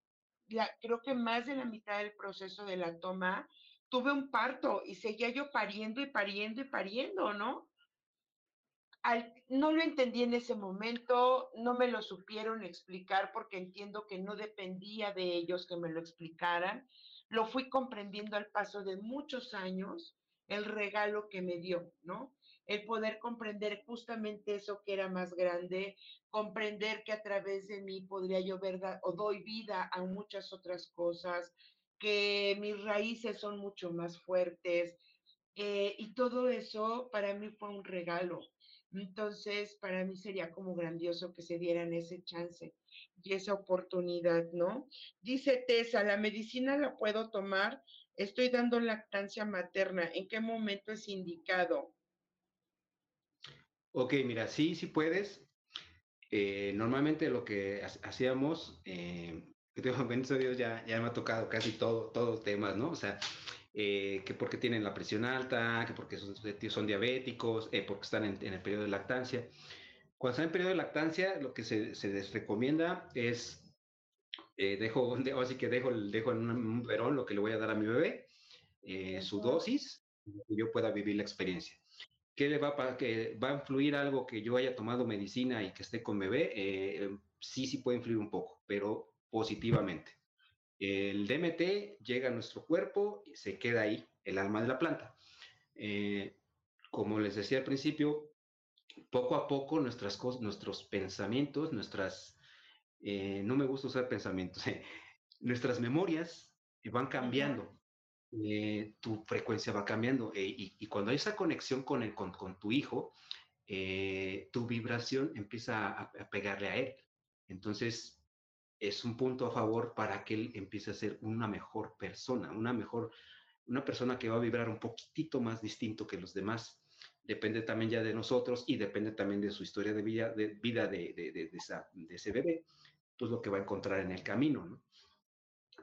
la, creo que más de la mitad del proceso de la toma, tuve un parto y seguía yo pariendo y pariendo y pariendo, ¿no? No lo entendí en ese momento, no me lo supieron explicar porque entiendo que no dependía de ellos que me lo explicaran lo fui comprendiendo al paso de muchos años, el regalo que me dio, ¿no? El poder comprender justamente eso que era más grande, comprender que a través de mí podría yo ver o doy vida a muchas otras cosas, que mis raíces son mucho más fuertes. Eh, y todo eso para mí fue un regalo. Entonces, para mí sería como grandioso que se dieran ese chance y esa oportunidad, ¿no? Dice Tessa, la medicina la puedo tomar, estoy dando lactancia materna, ¿en qué momento es indicado? Ok, mira, sí, sí puedes. Eh, normalmente lo que hacíamos, eh, bendito Dios, ya, ya me ha tocado casi todo, todos temas, ¿no? O sea, eh, que porque tienen la presión alta, que porque son, son diabéticos, eh, porque están en, en, el periodo de lactancia. Cuando están en periodo de lactancia, lo que se, se les recomienda es, eh, dejo, así que dejo, dejo en un verón lo que le voy a dar a mi bebé, eh, su dosis, que yo pueda vivir la experiencia. ¿Qué le va a, que va a influir algo que yo haya tomado medicina y que esté con bebé? Eh, sí, sí puede influir un poco, pero positivamente. El DMT llega a nuestro cuerpo y se queda ahí, el alma de la planta. como les decía al principio, poco a poco nuestras cosas, nuestros pensamientos, nuestras, eh, no me gusta usar pensamientos, nuestras memorias van cambiando, eh, tu frecuencia va cambiando eh, y, cuando hay esa conexión con, el, con, con tu hijo, tu vibración empieza a, a, pegarle a él. Entonces, es un punto a favor para que él empiece a ser una mejor persona, una mejor, una persona que va a vibrar un poquitito más distinto que los demás depende también ya de nosotros y depende también de su historia de vida de, vida de, de, de, de ese bebé, pues lo que va a encontrar en el camino, ¿no?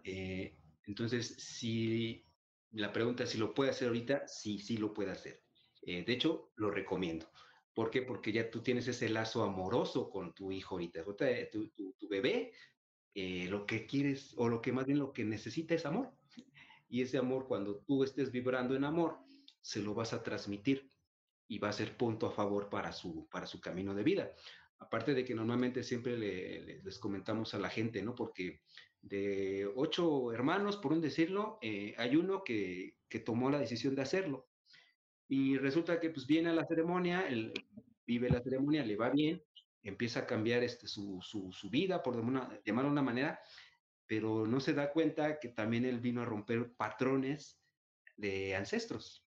Eh, entonces, si la pregunta es si lo puede hacer ahorita, sí, sí lo puede hacer. Eh, de hecho, lo recomiendo. ¿Por qué? Porque ya tú tienes ese lazo amoroso con tu hijo ahorita. Tu, tu, tu bebé, eh, lo que quieres, o lo que más bien lo que necesita es amor. Y ese amor, cuando tú estés vibrando en amor, se lo vas a transmitir y va a ser punto a favor para su, para su camino de vida. Aparte de que normalmente siempre les comentamos a la gente, ¿no? Porque de ocho hermanos, por un decirlo, eh, hay uno que, que, tomó la decisión de hacerlo. Y resulta que pues viene a la ceremonia, vive la ceremonia, le va bien, empieza a cambiar este, su, su, su vida, por llamarlo de una manera, pero no se da cuenta que también él vino a romper patrones de ancestros.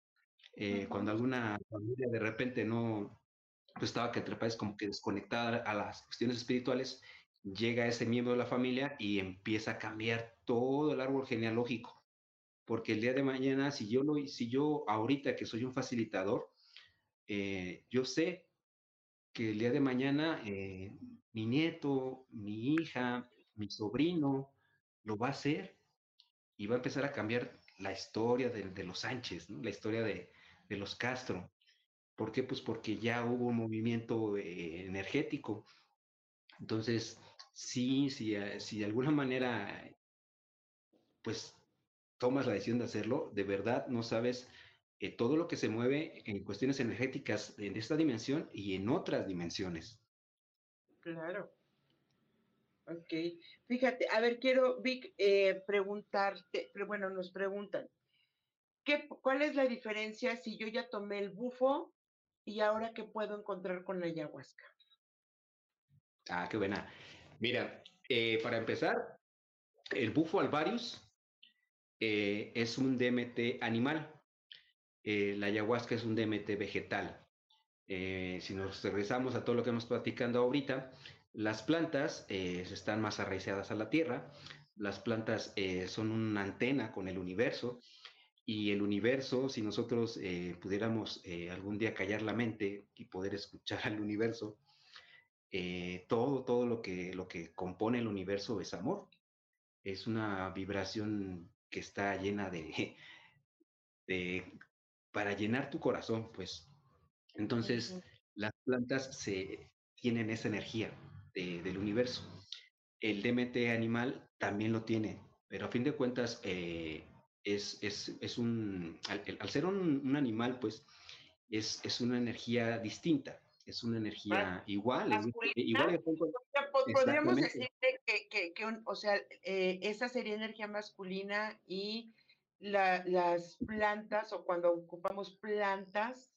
Eh, cuando alguna familia de repente no pues estaba que entre países como que desconectada a las cuestiones espirituales, llega ese miembro de la familia y empieza a cambiar todo el árbol genealógico. Porque el día de mañana, si yo, lo, si yo ahorita que soy un facilitador, eh, yo sé que el día de mañana eh, mi nieto, mi hija, mi sobrino lo va a hacer y va a empezar a cambiar la historia de, los Sánchez, la historia de, los Castro. ¿Por qué? Pues porque ya hubo un movimiento eh, energético. Entonces, sí, si, eh, si de alguna manera, pues tomas la decisión de hacerlo, de verdad no sabes eh, todo lo que se mueve en cuestiones energéticas en esta dimensión y en otras dimensiones. Claro. Ok, fíjate, a ver, quiero, Vic, eh, preguntarte, pero bueno, nos preguntan, ¿qué, ¿cuál es la diferencia si yo ya tomé el bufo y ahora qué puedo encontrar con la ayahuasca? Ah, qué buena. Mira, eh, para empezar, el bufo alvarius eh, es un DMT animal. La ayahuasca es un DMT vegetal. si nos regresamos a todo lo que hemos platicando ahorita, las plantas eh, están más arraizadas a la tierra, las plantas eh, son una antena con el universo y el universo, si nosotros eh, pudiéramos algún día callar la mente y poder escuchar al universo, todo, todo lo que, lo que compone el universo es amor. Es una vibración que está llena de para llenar tu corazón, pues. Entonces, las plantas se, tienen esa energía del universo. El DMT animal también lo tiene, pero a fin de cuentas eh, es, es, es, un, al, ser un, animal, pues es, es, una energía distinta, es una energía igual. igual Podríamos decir que, que, que o sea, eh, esa sería energía masculina y la, las plantas o cuando ocupamos plantas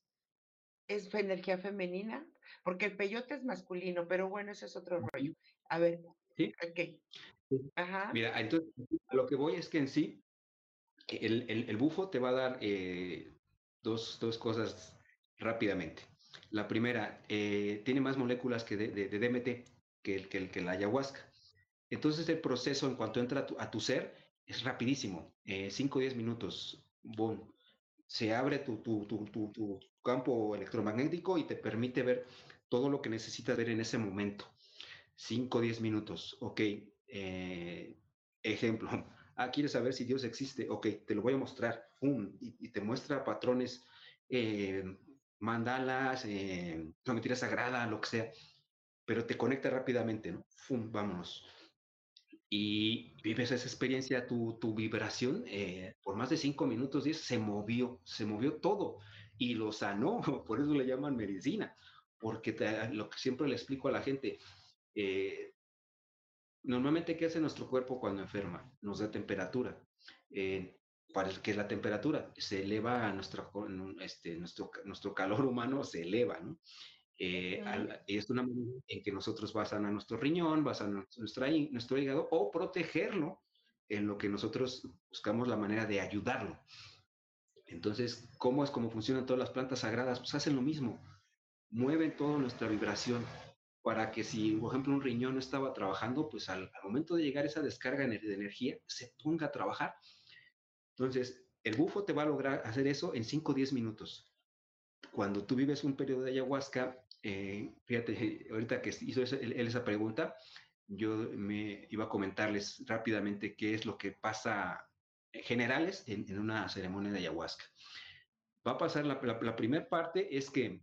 es energía femenina. Porque el peyote es masculino, pero bueno, ese es otro rollo. A ver, ¿Sí? ok. Ajá. Mira, entonces, lo que voy es que en sí, el, el, bufo te va a dar eh, dos, dos, cosas rápidamente. La primera, eh, tiene más moléculas que de, de, DMT que el, que el que la ayahuasca. Entonces el proceso en cuanto entra a tu, a tu ser es rapidísimo, 5 o 10 minutos, boom, se abre tu, tu, tu, tu, campo electromagnético y te permite ver todo lo que necesitas ver en ese momento. 5 o 10 minutos, ok. Eh, ejemplo, ah, ¿quieres saber si Dios existe? Ok, te lo voy a mostrar. y, te muestra patrones, eh, mandalas, eh, geometría sagrada, lo que sea, pero te conecta rápidamente, ¿no? ¡Fum! Vámonos y vives esa experiencia, tu, tu vibración, eh, por más de cinco minutos, diez, se movió, se movió todo y lo sanó, por eso le llaman medicina, porque lo que siempre le explico a la gente, eh, normalmente, ¿qué hace nuestro cuerpo cuando enferma? Nos da temperatura. Eh, ¿Para qué es la temperatura? Se eleva a nuestro, este, nuestro, nuestro calor humano, se eleva, ¿no? Eh, es una manera en que nosotros basan a nuestro riñón, basan a nuestra, nuestro hígado o protegerlo en lo que nosotros buscamos la manera de ayudarlo. Entonces, ¿cómo es como funcionan todas las plantas sagradas? Pues hacen lo mismo, mueven toda nuestra vibración para que si, por ejemplo, un riñón no estaba trabajando, pues al, momento de llegar esa descarga de energía, se ponga a trabajar. Entonces, el bufo te va a lograr hacer eso en 5 o 10 minutos. Cuando tú vives un periodo de ayahuasca, eh, fíjate, ahorita que hizo él, esa pregunta, yo me iba a comentarles rápidamente qué es lo que pasa generales en, una ceremonia de ayahuasca. Va a pasar la, primera parte es que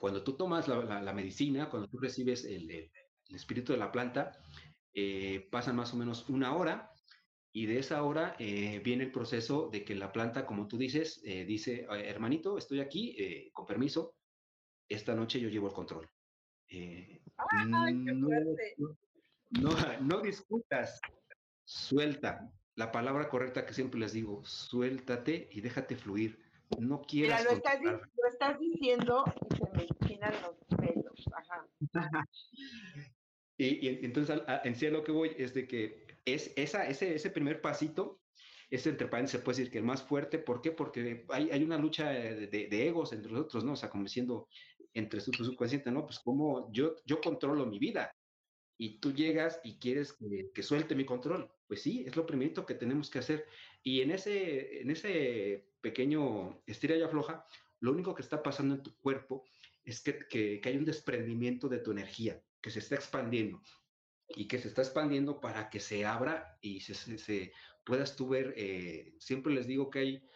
cuando tú tomas la, medicina, cuando tú recibes el, espíritu de la planta, eh, pasan más o menos una hora y de esa hora eh, viene el proceso de que la planta, como tú dices, dice, hermanito, estoy aquí, con permiso, esta noche yo llevo el control. Eh, no, no, discutas, suelta. La palabra correcta que siempre les digo, suéltate y déjate fluir. No quieras. Mira, lo estás, lo estás, diciendo y se me enchinan los pelos. Ajá. y, y, entonces, en sí a lo que voy es de que es ese, ese primer pasito es entre se puede decir que el más fuerte, ¿por qué? Porque hay, una lucha de, egos entre nosotros, ¿no? O sea, como diciendo, entre su subconsciente, ¿no? Pues como yo, controlo mi vida y tú llegas y quieres que, suelte mi control. Pues sí, es lo primero que tenemos que hacer. Y en ese, ese pequeño estira y afloja, lo único que está pasando en tu cuerpo es que, hay un desprendimiento de tu energía, que se está expandiendo y que se está expandiendo para que se abra y se, se, puedas tú ver, eh, siempre les digo que hay,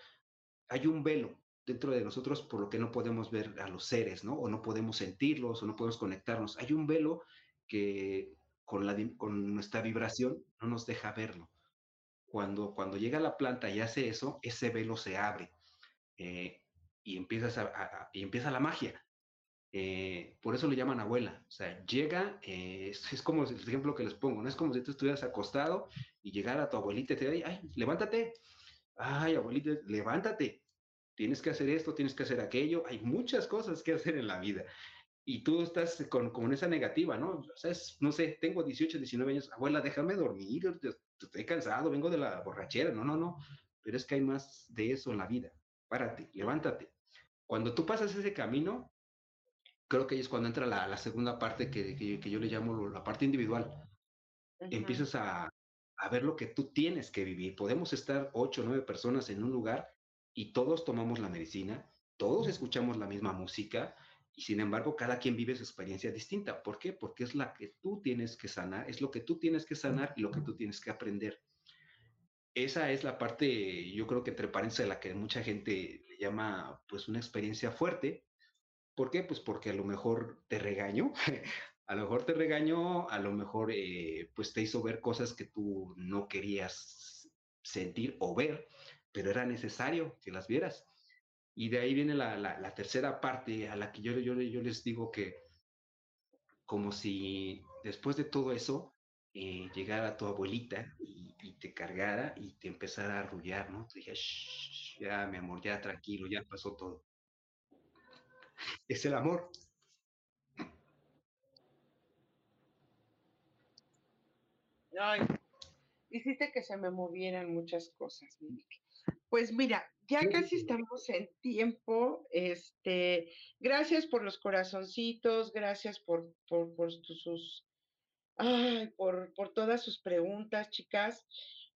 hay un velo dentro de nosotros por lo que no podemos ver a los seres, ¿no? O no podemos sentirlos o no podemos conectarnos. Hay un velo que con, la, con nuestra vibración no nos deja verlo. Cuando, cuando llega la planta y hace eso, ese velo se abre eh, y, empiezas a, y empieza la magia. Eh, por eso le llaman abuela. O sea, llega, eh, es, como el ejemplo que les pongo, no es como si tú estuvieras acostado y llegara tu abuelita y te diga, ay, levántate, ay, abuelita, levántate, tienes que hacer esto, tienes que hacer aquello, hay muchas cosas que hacer en la vida. Y tú estás con, con esa negativa, ¿no? O sea, es, no sé, tengo 18, 19 años, abuela, déjame dormir, estoy cansado, vengo de la borrachera, no, no, no, pero es que hay más de eso en la vida. Párate, levántate. Cuando tú pasas ese camino, creo que ahí es cuando entra la, la segunda parte que, que, yo le llamo la parte individual. Empiezas a, a, ver lo que tú tienes que vivir. Podemos estar ocho o nueve personas en un lugar y todos tomamos la medicina, todos escuchamos la misma música y sin embargo cada quien vive su experiencia distinta. ¿Por qué? Porque es la que tú tienes que sanar, es lo que tú tienes que sanar y lo que tú tienes que aprender. Esa es la parte, yo creo que entre paréntesis, la que mucha gente le llama pues una experiencia fuerte, ¿Por qué? Pues porque a lo mejor te regaño, a lo mejor te regañó, a lo mejor eh, pues te hizo ver cosas que tú no querías sentir o ver, pero era necesario que las vieras. Y de ahí viene la, tercera parte a la que yo, les digo que como si después de todo eso eh, llegara tu abuelita y, te cargara y te empezara a arrullar, ¿no? Te dije, ya, mi amor, ya tranquilo, ya pasó todo es el amor. Ay, hiciste que se me movieran muchas cosas, Pues mira, ya casi estamos en tiempo. Este, gracias por los corazoncitos, gracias por, por, por sus, ay, por, por todas sus preguntas, chicas.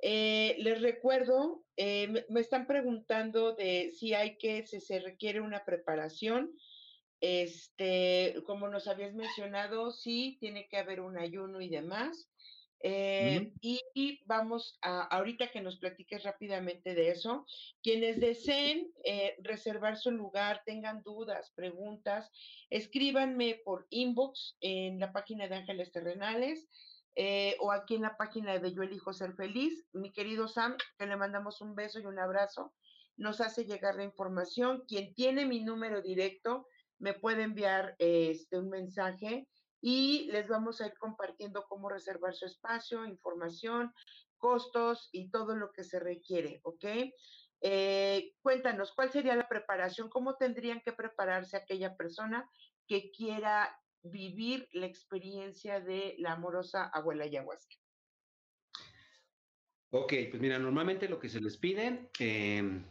Eh, les recuerdo, eh, me, están preguntando de si hay que, si se requiere una preparación. Este, como nos habías mencionado, sí, tiene que haber un ayuno y demás. Eh, y, vamos a, ahorita que nos platiques rápidamente de eso, quienes deseen eh, reservar su lugar, tengan dudas, preguntas, escríbanme por inbox en la página de Ángeles Terrenales eh, o aquí en la página de Yo Elijo Ser Feliz. Mi querido Sam, que le mandamos un beso y un abrazo, nos hace llegar la información. Quien tiene mi número directo, me puede enviar este, un mensaje y les vamos a ir compartiendo cómo reservar su espacio, información, costos y todo lo que se requiere, ¿ok? Eh, cuéntanos, ¿cuál sería la preparación? ¿Cómo tendrían que prepararse aquella persona que quiera vivir la experiencia de la amorosa abuela ayahuasca? Ok, pues mira, normalmente lo que se les pide, em,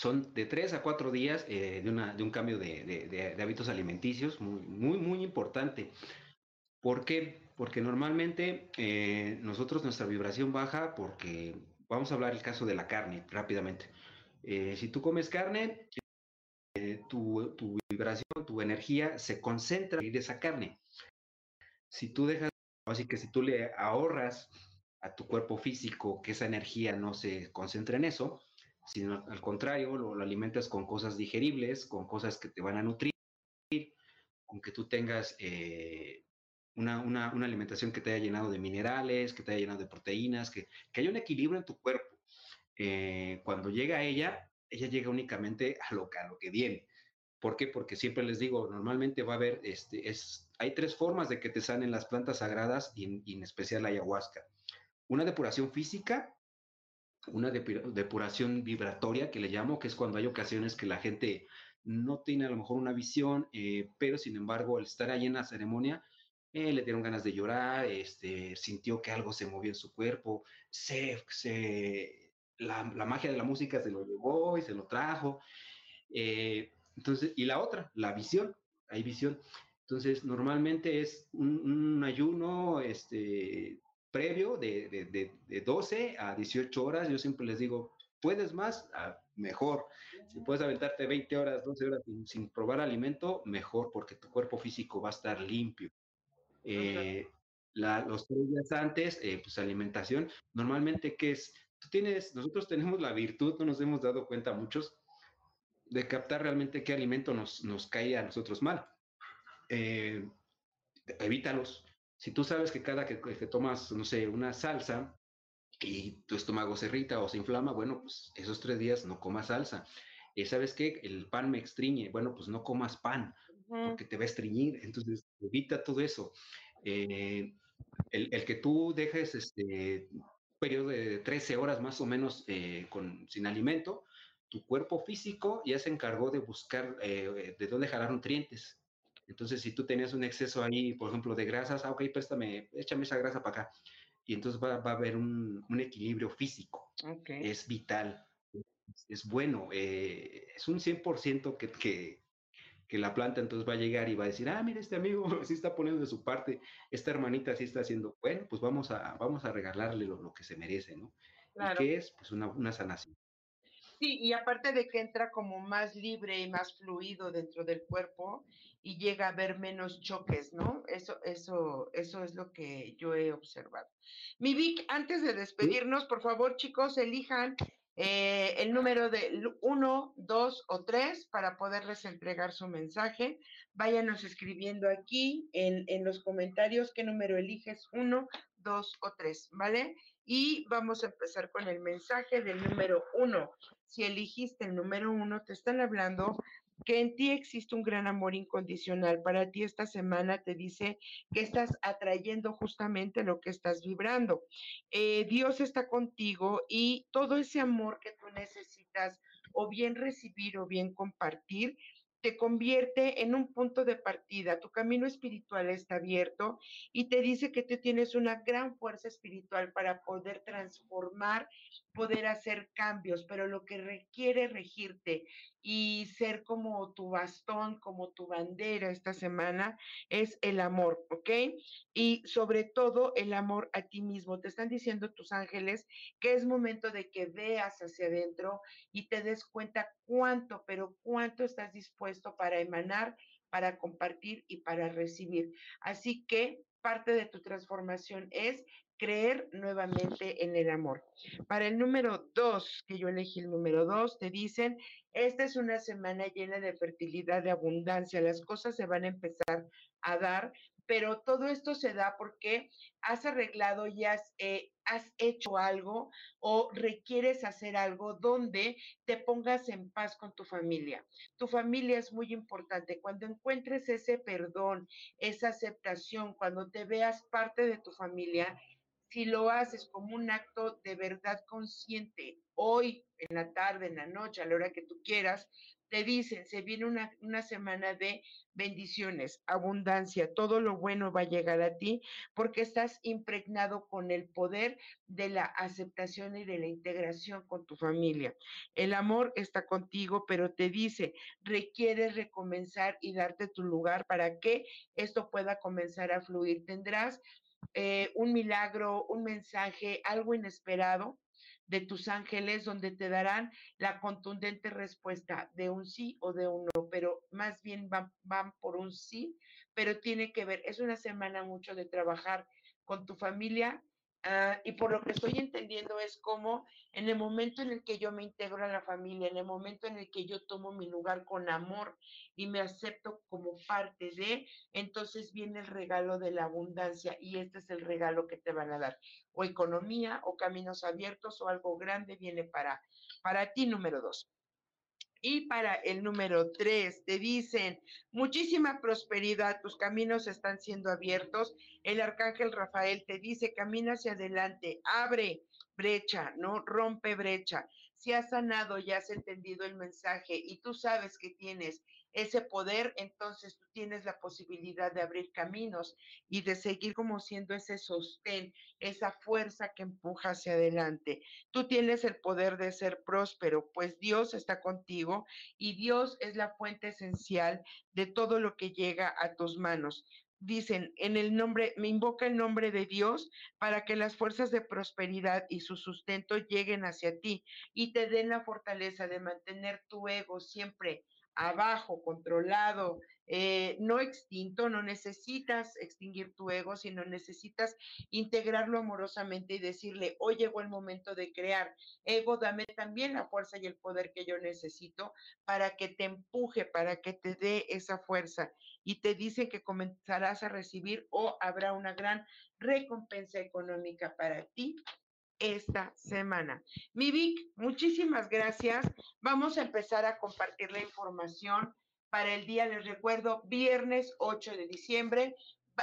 son de tres a cuatro días eh, de, una, de, un cambio de, hábitos alimenticios, muy, muy, muy importante. ¿Por qué? Porque normalmente eh, nosotros nuestra vibración baja porque, vamos a hablar el caso de la carne rápidamente. Eh, si tú comes carne, tu, tu, vibración, tu energía se concentra en esa carne. Si tú dejas, así que si tú le ahorras a tu cuerpo físico que esa energía no se concentre en eso, sino al contrario, lo, alimentas con cosas digeribles, con cosas que te van a nutrir, con que tú tengas eh, una, una, una, alimentación que te haya llenado de minerales, que te haya llenado de proteínas, que, que haya un equilibrio en tu cuerpo. Eh, cuando llega ella, ella llega únicamente a lo, a lo que viene. ¿Por qué? Porque siempre les digo, normalmente va a haber, este, es, hay tres formas de que te sanen las plantas sagradas y, y en especial la ayahuasca. Una depuración física, una depuración vibratoria que le llamo, que es cuando hay ocasiones que la gente no tiene a lo mejor una visión, eh, pero sin embargo al estar ahí en la ceremonia, eh, le dieron ganas de llorar, este, sintió que algo se movió en su cuerpo, se, se, la, magia de la música se lo llevó y se lo trajo. Eh, entonces, y la otra, la visión, hay visión. Entonces, normalmente es un ayuno este, previo de, de, de, 12 a 18 horas. Yo siempre les digo, puedes más, ah, mejor. Si puedes aventarte 20 horas, 12 horas sin, probar alimento, mejor, porque tu cuerpo físico va a estar limpio. Eh, los tres días antes, eh, pues alimentación, normalmente, ¿qué es? Tú tienes, nosotros tenemos la virtud, no nos hemos dado cuenta muchos, de captar realmente qué alimento nos, nos cae a nosotros mal. Eh, evítalos, si tú sabes que cada que, tomas, no sé, una salsa y tu estómago se irrita o se inflama, bueno, pues esos tres días no comas salsa. y ¿Sabes qué? El pan me extriñe, bueno, pues no comas pan. porque te va a estreñir, entonces evita todo eso. Eh, el, que tú dejes este periodo de 13 horas más o menos eh, con, sin alimento, tu cuerpo físico ya se encargó de buscar eh, de dónde jalar nutrientes. Entonces, si tú tenías un exceso ahí, por ejemplo, de grasas, ah, ok, préstame, échame esa grasa para acá. Y entonces va, a haber un, equilibrio físico. Es vital, es, bueno, es un 100% que, que, que la planta entonces va a llegar y va a decir, ah, mira, este amigo sí está poniendo de su parte, esta hermanita sí está haciendo, bueno, pues vamos a, vamos a regalarle lo, que se merece, ¿no? Claro. ¿Y qué es? Pues una, una sanación. Sí, y aparte de que entra como más libre y más fluido dentro del cuerpo y llega a haber menos choques, ¿no? Eso, eso, eso es lo que yo he observado. Mi Vic, antes de despedirnos, por favor, chicos, elijan eh, el número de uno, dos o tres para poderles entregar su mensaje. Váyanos escribiendo aquí en, en los comentarios qué número eliges, uno, dos o tres, ¿vale? Y vamos a empezar con el mensaje del número uno. Si eligiste el número uno, te están hablando que en ti existe un gran amor incondicional. Para ti esta semana te dice que estás atrayendo justamente lo que estás vibrando. Eh, Dios está contigo y todo ese amor que tú necesitas o bien recibir o bien compartir, te convierte en un punto de partida. Tu camino espiritual está abierto y te dice que tú tienes una gran fuerza espiritual para poder transformar, poder hacer cambios, pero lo que requiere regirte y ser como tu bastón, como tu bandera esta semana es el amor, ¿ok? Y sobre todo el amor a ti mismo. Te están diciendo tus ángeles que es momento de que veas hacia adentro y te des cuenta cuánto, pero cuánto estás dispuesto para emanar, para compartir y para recibir. Así que parte de tu transformación es creer nuevamente en el amor. Para el número dos, que yo elegí el número dos, te dicen, esta es una semana llena de fertilidad, de abundancia, las cosas se van a empezar a dar, pero todo esto se da porque has arreglado y has, eh, has hecho algo o requieres hacer algo donde te pongas en paz con tu familia. Tu familia es muy importante. Cuando encuentres ese perdón, esa aceptación, cuando te veas parte de tu familia, si lo haces como un acto de verdad consciente, hoy, en la tarde, en la noche, a la hora que tú quieras, te dicen, se viene una, una, semana de bendiciones, abundancia, todo lo bueno va a llegar a ti porque estás impregnado con el poder de la aceptación y de la integración con tu familia. El amor está contigo, pero te dice, requieres recomenzar y darte tu lugar para que esto pueda comenzar a fluir. Tendrás eh, un milagro, un mensaje, algo inesperado de tus ángeles donde te darán la contundente respuesta de un sí o de un no, pero más bien van, van por un sí, pero tiene que ver, es una semana mucho de trabajar con tu familia, Ah, y por lo que estoy entendiendo es como en el momento en el que yo me integro a la familia, en el momento en el que yo tomo mi lugar con amor y me acepto como parte de, entonces viene el regalo de la abundancia y este es el regalo que te van a dar. O economía o caminos abiertos o algo grande viene para, para ti, número dos. Y para el número tres, te dicen, muchísima prosperidad, tus caminos están siendo abiertos. El arcángel Rafael te dice, camina hacia adelante, abre brecha, no rompe brecha. Si has sanado y has entendido el mensaje y tú sabes que tienes ese poder, entonces tú tienes la posibilidad de abrir caminos y de seguir como siendo ese sostén, esa fuerza que empuja hacia adelante. Tú tienes el poder de ser próspero, pues Dios está contigo y Dios es la fuente esencial de todo lo que llega a tus manos dicen, en el nombre, me invoca el nombre de Dios para que las fuerzas de prosperidad y su sustento lleguen hacia ti y te den la fortaleza de mantener tu ego siempre abajo, controlado, eh, no extinto, no necesitas extinguir tu ego, sino necesitas integrarlo amorosamente y decirle, hoy llegó el momento de crear. Ego, dame también la fuerza y el poder que yo necesito para que te empuje, para que te dé esa fuerza. Y te dice que comenzarás a recibir o habrá una gran recompensa económica para ti esta semana. Mi Vic, muchísimas gracias. Vamos a empezar a compartir la información para el día, les recuerdo, viernes 8 de diciembre.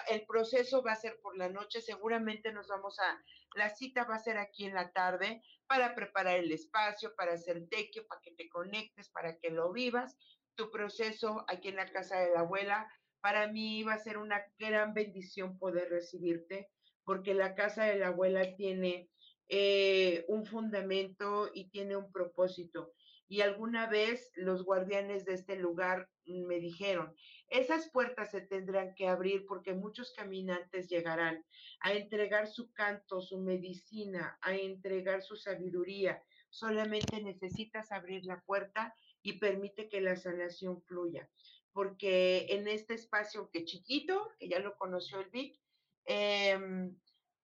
El proceso va a ser por la noche, seguramente nos vamos a, la cita va a ser aquí en la tarde para preparar el espacio, para hacer tequio, para que te conectes, para que lo vivas. Tu proceso aquí en la casa de la abuela, para mí va a ser una gran bendición poder recibirte, porque la casa de la abuela tiene eh, un fundamento y tiene un propósito. Y alguna vez los guardianes de este lugar me dijeron, esas puertas se tendrán que abrir porque muchos caminantes llegarán a entregar su canto, su medicina, a entregar su sabiduría. Solamente necesitas abrir la puerta y permite que la sanación fluya. Porque en este espacio que chiquito, que ya lo conoció el Vic, eh,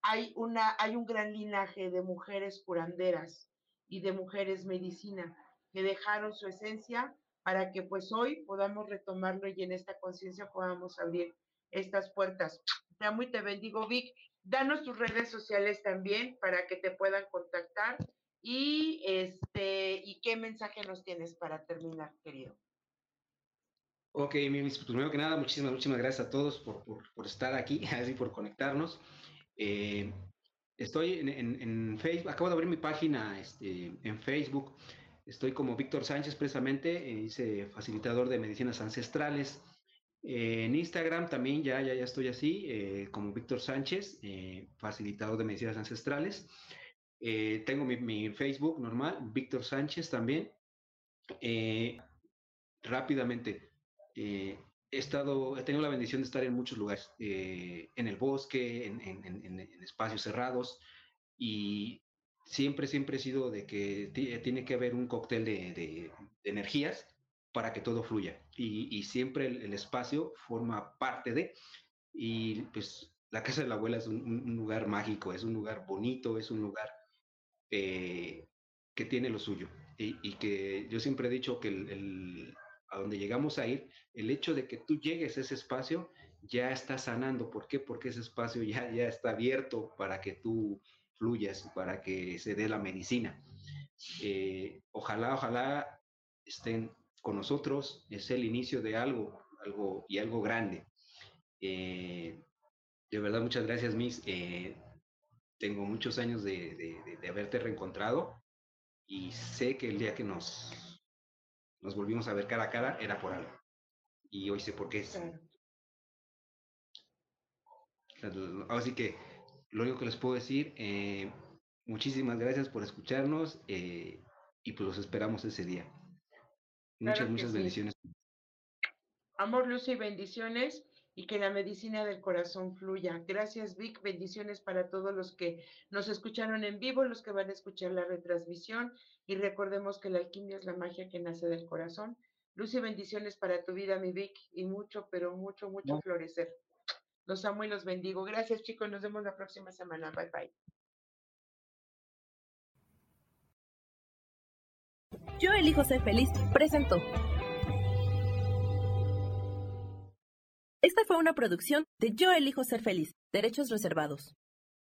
hay, una, hay un gran linaje de mujeres curanderas y de mujeres medicina que dejaron su esencia para que pues hoy podamos retomarlo y en esta conciencia podamos abrir estas puertas. Te amo y te bendigo, Vic. Danos tus redes sociales también para que te puedan contactar y este y qué mensaje nos tienes para terminar, querido. Ok, primero que nada, muchísimas, muchísimas gracias a todos por, por, por estar aquí, así por conectarnos. Eh, estoy en, Facebook, acabo de abrir mi página este, en Facebook. Estoy como Víctor Sánchez, precisamente, eh, hice facilitador de medicinas ancestrales. Eh, en Instagram también ya, ya, ya estoy así, como Víctor Sánchez, facilitador de medicinas ancestrales. tengo mi, mi, Facebook normal, Víctor Sánchez también. rápidamente, he estado, he tenido la bendición de estar en muchos lugares, eh, en el bosque, en, espacios cerrados, y siempre, siempre he sido de que tiene que haber un cóctel de, energías para que todo fluya. Y, siempre el, espacio forma parte de, y pues la casa de la abuela es un, lugar mágico, es un lugar bonito, es un lugar eh, que tiene lo suyo. Y, que yo siempre he dicho que el a donde llegamos a ir, el hecho de que tú llegues a ese espacio ya está sanando. ¿Por qué? Porque ese espacio ya, ya está abierto para que tú fluyas, para que se dé la medicina. Eh, ojalá, ojalá estén con nosotros, es el inicio de algo, algo y algo grande. Eh, de verdad, muchas gracias, Miss. Eh, tengo muchos años de, de haberte reencontrado y sé que el día que nos nos volvimos a ver cara a cara, era por algo. Y hoy sé por qué es. Así que lo único que les puedo decir, eh, muchísimas gracias por escucharnos eh, y pues los esperamos ese día. Muchas, muchas bendiciones. Amor, luz y bendiciones y que la medicina del corazón fluya. Gracias, Vic. Bendiciones para todos los que nos escucharon en vivo, los que van a escuchar la retransmisión. Y recordemos que la alquimia es la magia que nace del corazón. Luz y bendiciones para tu vida, mi Vic, y mucho, pero mucho, mucho florecer. Los amo y los bendigo. Gracias, chicos. Nos vemos la próxima semana. Bye, bye. Yo elijo ser feliz. Presento. Esta fue una producción de Yo elijo ser feliz, derechos reservados.